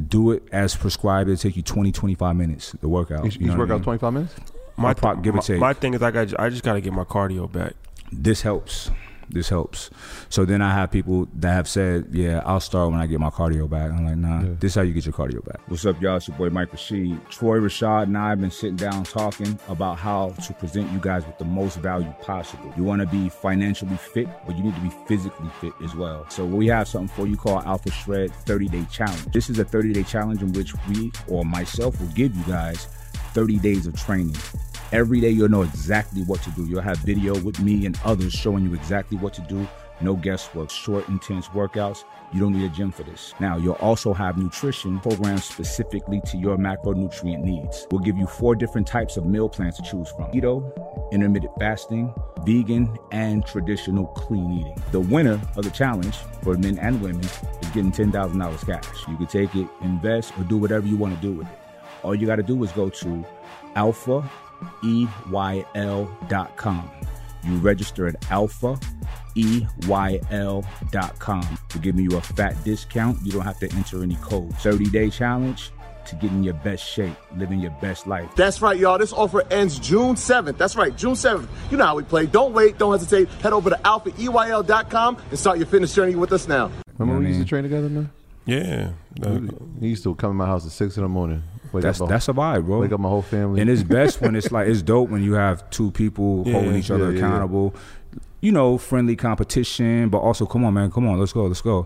do it as prescribed. It'll take you 20, 25 minutes, the workout. Each, you know each what I workout mean? twenty five minutes. My, Pro- give or my, take. my thing is, I got, I just got to get my cardio back. This helps. This helps. So then I have people that have said, yeah, I'll start when I get my cardio back. I'm like, nah, this is how you get your cardio back. What's up, y'all? It's your boy Mike Rashid. Troy Rashad and I have been sitting down talking about how to present you guys with the most value possible. You want to be financially fit, but you need to be physically fit as well. So we have something for you called Alpha Shred 30 Day Challenge. This is a 30 day challenge in which we or myself will give you guys 30 days of training. Every day you'll know exactly what to do. You'll have video with me and others showing you exactly what to do. No guesswork, short, intense workouts. You don't need a gym for this. Now, you'll also have nutrition programs specifically to your macronutrient needs. We'll give you four different types of meal plans to choose from keto, intermittent fasting, vegan, and traditional clean eating. The winner of the challenge for men and women is getting $10,000 cash. You can take it, invest, or do whatever you want to do with it. All you got to do is go to alpha EYL.com. You register at alpha EYL.com to give me you a fat discount. You don't have to enter any code. 30 day challenge, to get in your best shape, living your best life. That's right, y'all. This offer ends June 7th. That's right, June 7th. You know how we play. Don't wait, don't hesitate. Head over to Alpha alphaeyl.com and start your fitness journey with us now. Remember You know we what I used to train together, man? Yeah. He used to come to my house at six in the morning. Wake That's that's a vibe, bro. Wake up my whole family. And it's best when it's like it's dope when you have two people Yeah, holding each other yeah, yeah, yeah. accountable. You know, friendly competition, but also come on, man, come on, let's go, let's go.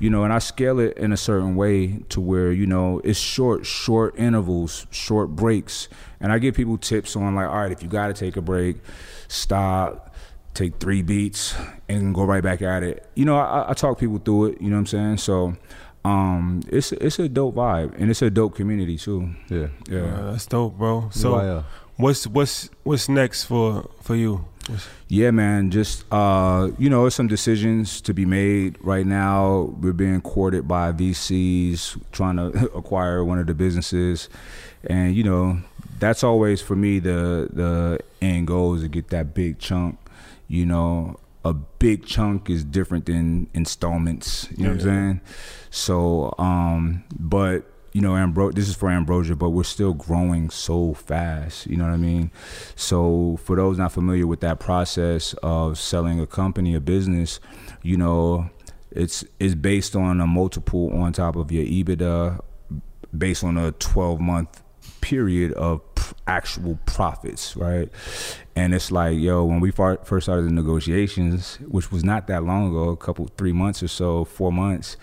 You know, and I scale it in a certain way to where you know it's short, short intervals, short breaks, and I give people tips on like, all right, if you got to take a break, stop, take three beats, and go right back at it. You know, I, I talk people through it. You know what I'm saying? So. Um, it's it's a dope vibe and it's a dope community too. yeah. Yeah. Uh, that's dope, bro. So, UIL. what's what's what's next for for you? Yeah, man. Just uh, you know, some decisions to be made right now. We're being courted by VCs trying to acquire one of the businesses, and you know, that's always for me the the end goal is to get that big chunk. You know, a big chunk is different than installments. You know what I'm saying? So, um, but you know, Ambro- this is for Ambrosia, but we're still growing so fast. You know what I mean? So, for those not familiar with that process of selling a company, a business, you know, it's it's based on a multiple on top of your EBITDA, based on a 12 month period of actual profits, right? And it's like, yo, when we first started the negotiations, which was not that long ago, a couple, three months or so, four months,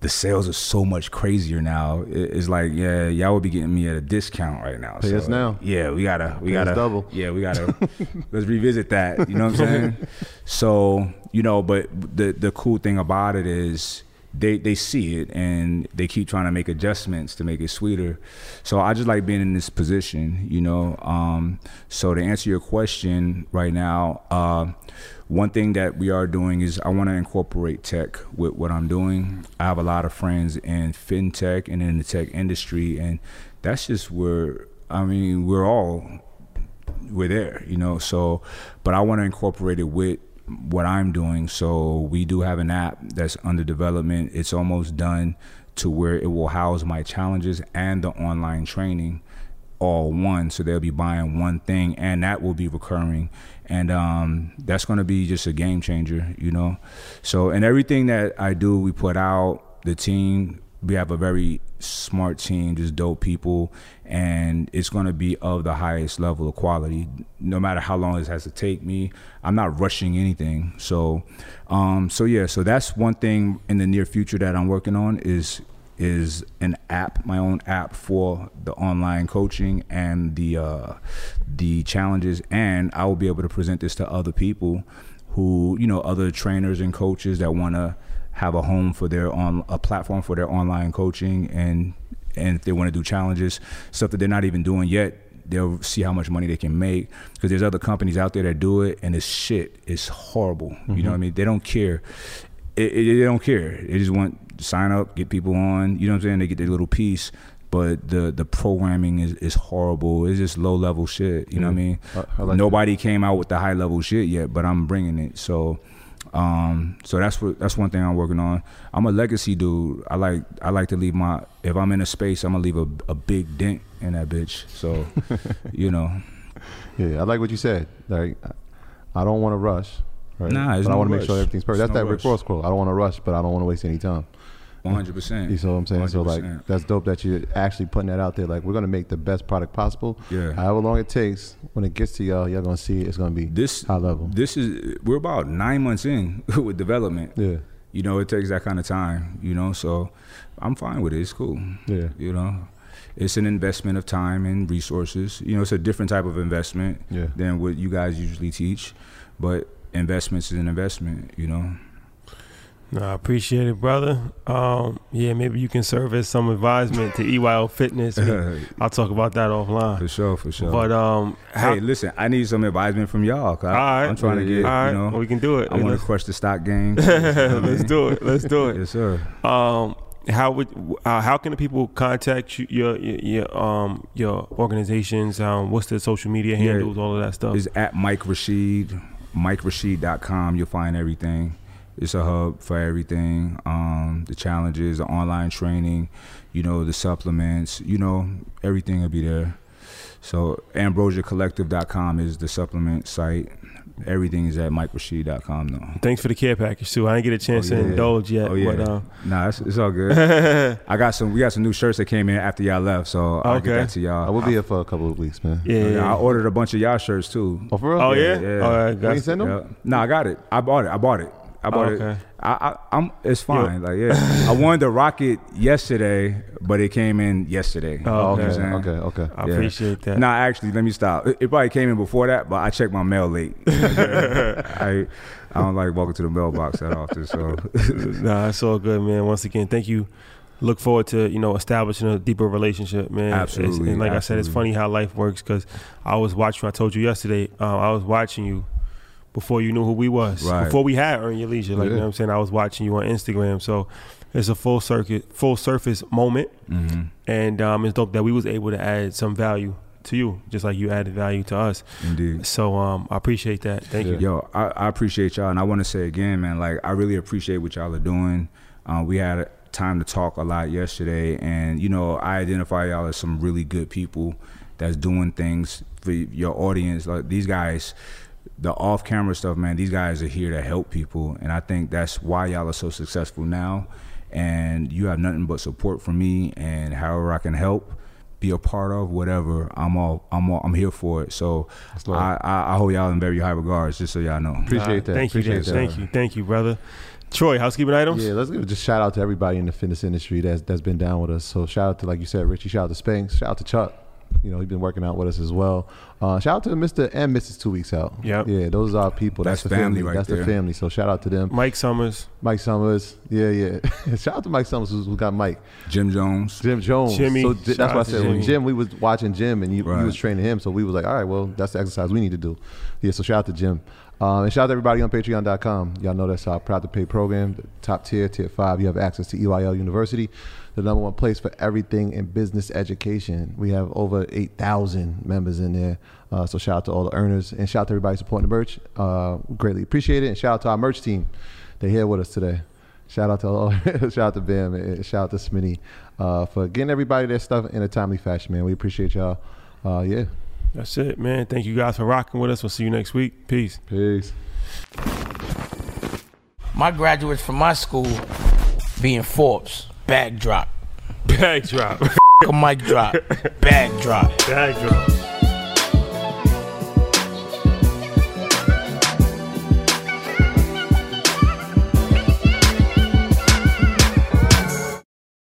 the sales are so much crazier now. It's like, yeah, y'all would be getting me at a discount right now. Pay us now. Yeah, we gotta, we Pay gotta double. Yeah, we gotta. let's revisit that. You know what I'm saying? So you know, but the the cool thing about it is they they see it and they keep trying to make adjustments to make it sweeter. So I just like being in this position, you know. Um, so to answer your question right now, uh, one thing that we are doing is I want to incorporate tech with what I'm doing. I have a lot of friends in fintech and in the tech industry, and that's just where I mean we're all we're there, you know. So, but I want to incorporate it with what I'm doing. So we do have an app that's under development. It's almost done to where it will house my challenges and the online training all one. So they'll be buying one thing, and that will be recurring. And um, that's going to be just a game changer, you know. So, and everything that I do, we put out the team. We have a very smart team, just dope people, and it's going to be of the highest level of quality. No matter how long it has to take me, I'm not rushing anything. So, um, so yeah, so that's one thing in the near future that I'm working on is is an app, my own app for the online coaching and the uh, the challenges, and I will be able to present this to other people who you know other trainers and coaches that want to have a home for their on a platform for their online coaching and and if they want to do challenges stuff that they're not even doing yet they'll see how much money they can make. Because there's other companies out there that do it and it's shit it's horrible. You know what i mean? They don't care. It, it, they don't care. They just want sign up get people on you know what i'm saying they get their little piece but the the programming is, is horrible it's just low level shit you know what i mean I- I like nobody came out with the high level shit yet but i'm bringing it so um, so that's what that's one thing I'm working on. I'm a legacy dude. I like I like to leave my if I'm in a space, I'm gonna leave a, a big dent in that bitch. So, you know, Yeah, I like what you said. Like, I don't want to rush. Right? Nah, but I want to make sure everything's perfect. There's That's no that Rick. Ross quote. I don't want to rush, but I don't want to waste any time. 100. percent You see what I'm saying? So like, that's dope that you're actually putting that out there. Like, we're gonna make the best product possible. Yeah. However long it takes, when it gets to y'all, y'all gonna see it's gonna be this high level. This is we're about nine months in with development. Yeah. You know, it takes that kind of time. You know, so I'm fine with it. It's cool. Yeah. You know, it's an investment of time and resources. You know, it's a different type of investment Yeah. than what you guys usually teach, but investments is an investment. You know. No, I appreciate it, brother. Um, yeah, maybe you can serve as some advisement to EYL Fitness. I'll talk about that offline. For sure, for sure. But um, hey, listen, I need some advisement from y'all. All right, I'm trying to get, all right, you know, we can do it. I want to crush the stock game. You know Let's do it. Let's do it. Yes, sir. Um, how would uh, how can the people contact you, your, your your um your organizations? Um, what's the social media Yeah. handles? All of that stuff. Is at Mike Rashid, MikeRashid.com. You'll find everything. It's a hub for everything. Um, the challenges, the online training, you know, the supplements, you know, everything will be there. So ambrosiacollective.com is the supplement site. Everything is at MikeRashid.com though. Thanks for the care package too. I didn't get a chance Oh, yeah. to indulge yet, Oh yeah. but uh, nah, it's, it's all good. I got some. We got some new shirts that came in after y'all left, so I'll get Okay. that to y'all. I will be here for a couple of weeks, man. yeah, Yeah, I ordered a bunch of y'all shirts too. Oh, for real? Oh yeah, yeah. All right, got ain't send them? Yeah. No, I got it. I bought it. I bought it. I bought Oh, okay. it. I, I, I'm. It's fine. Like yeah, I wanted to rock it yesterday, but it came in yesterday. Oh, okay, okay. You know okay, okay. I Yeah. appreciate that. Nah, actually, let me stop. It, it probably came in before that, but I checked my mail late. I I don't like walking to the mailbox that often, so Nah, it's all good, man. Once again, thank you. Look forward to you know establishing a deeper relationship, man. It's- Absolutely, and like I said, it's funny how life works because I was watching. I told you yesterday. Um, I was watching you before you knew who we was. Right. Before we had Earn Your Leisure, like you know what I'm saying. I was watching you on Instagram, so it's a full circuit, full surface moment, Mm-hmm. and um, it's dope that we was able to add some value to you, just like you added value to us. indeed. So um, I appreciate that. Thank you. Yo, I, I appreciate y'all, and I want to say again, man, like I really appreciate what y'all are doing. Uh, we had time to talk a lot yesterday, and you know, I identify y'all as some really good people that's doing things for your audience. Like these guys, the off-camera stuff, man. These guys are here to help people, and I think that's why y'all are so successful now. And you have nothing but support from me, and however I can help be a part of whatever I'm all I'm all, I'm here for it. So. I, I I hold y'all in very high regards, just so y'all know. Appreciate that. Thank you, Appreciate Dan. that. thank you, thank you, brother. Troy, housekeeping items. Yeah, let's give just shout out to everybody in the fitness industry that's that's been down with us. So shout out to like you said, Richie. Shout out to Spanks. Shout out to Chuck. You know, he's been working out with us as well. Uh, shout out to Mr. and Mrs. Two Weeks Out. Yep. Yeah, those are our people. That's, That's the family. family right That's the family. So shout out to them. Mike Summers, Mike Summers. Yeah, yeah. shout out to Mike Summers who, got Mike. Jim Jones. Jim Jones. Jimmy. So j- that's why I said when Jim, we was watching Jim and you, Right. you was training him. So we was like, all right, well, that's the exercise we need to do. Yeah, so shout out to Jim. Um, and shout out to everybody on patreon.com. Y'all know that's our proud to pay program. The top tier, tier five, you have access to EYL University, the number one place for everything in business education. We have over 8,000 members in there. Uh, so shout out to all the earners and shout out to everybody supporting the merch. Uh, greatly appreciate it. And shout out to our merch team. They're here with us today. Shout out to all, shout out to Bam and shout out to Smitty uh, for getting everybody their stuff in a timely fashion, man. We appreciate y'all. Uh, yeah, That's it, man. Thank you guys for rocking with us. We'll see you next week. Peace. peace. My graduates from my school being Forbes, bag drop. Bag drop. A mic drop, bag drop. Bag drop.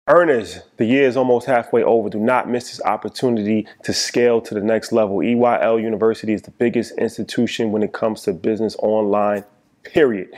Earners, the year is almost halfway over. Do not miss this opportunity to scale to the next level. EYL University is the biggest institution when it comes to business online, period.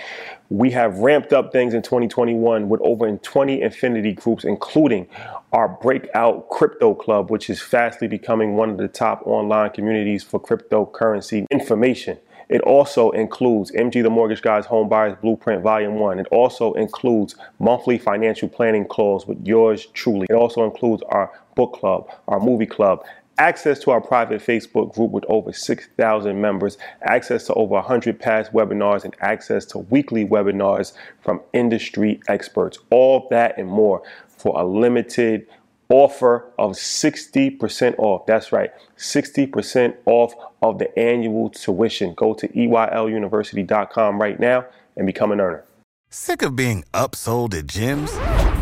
We have ramped up things in 2021 with over 20 Infinity groups, including our breakout crypto club, which is fastly becoming one of the top online communities for cryptocurrency information. It also includes MG the Mortgage Guy's Home Buyers Blueprint Volume 1. It also includes monthly financial planning calls with yours truly. It also includes our book club, our movie club, access to our private Facebook group with over 6,000 members, access to over 100 past webinars, and access to weekly webinars from industry experts. All that and more for a limited offer of 60% off. That's right, 60% off of the annual tuition. Go to EYLUniversity.com right now and become an earner. Sick of being upsold at gyms?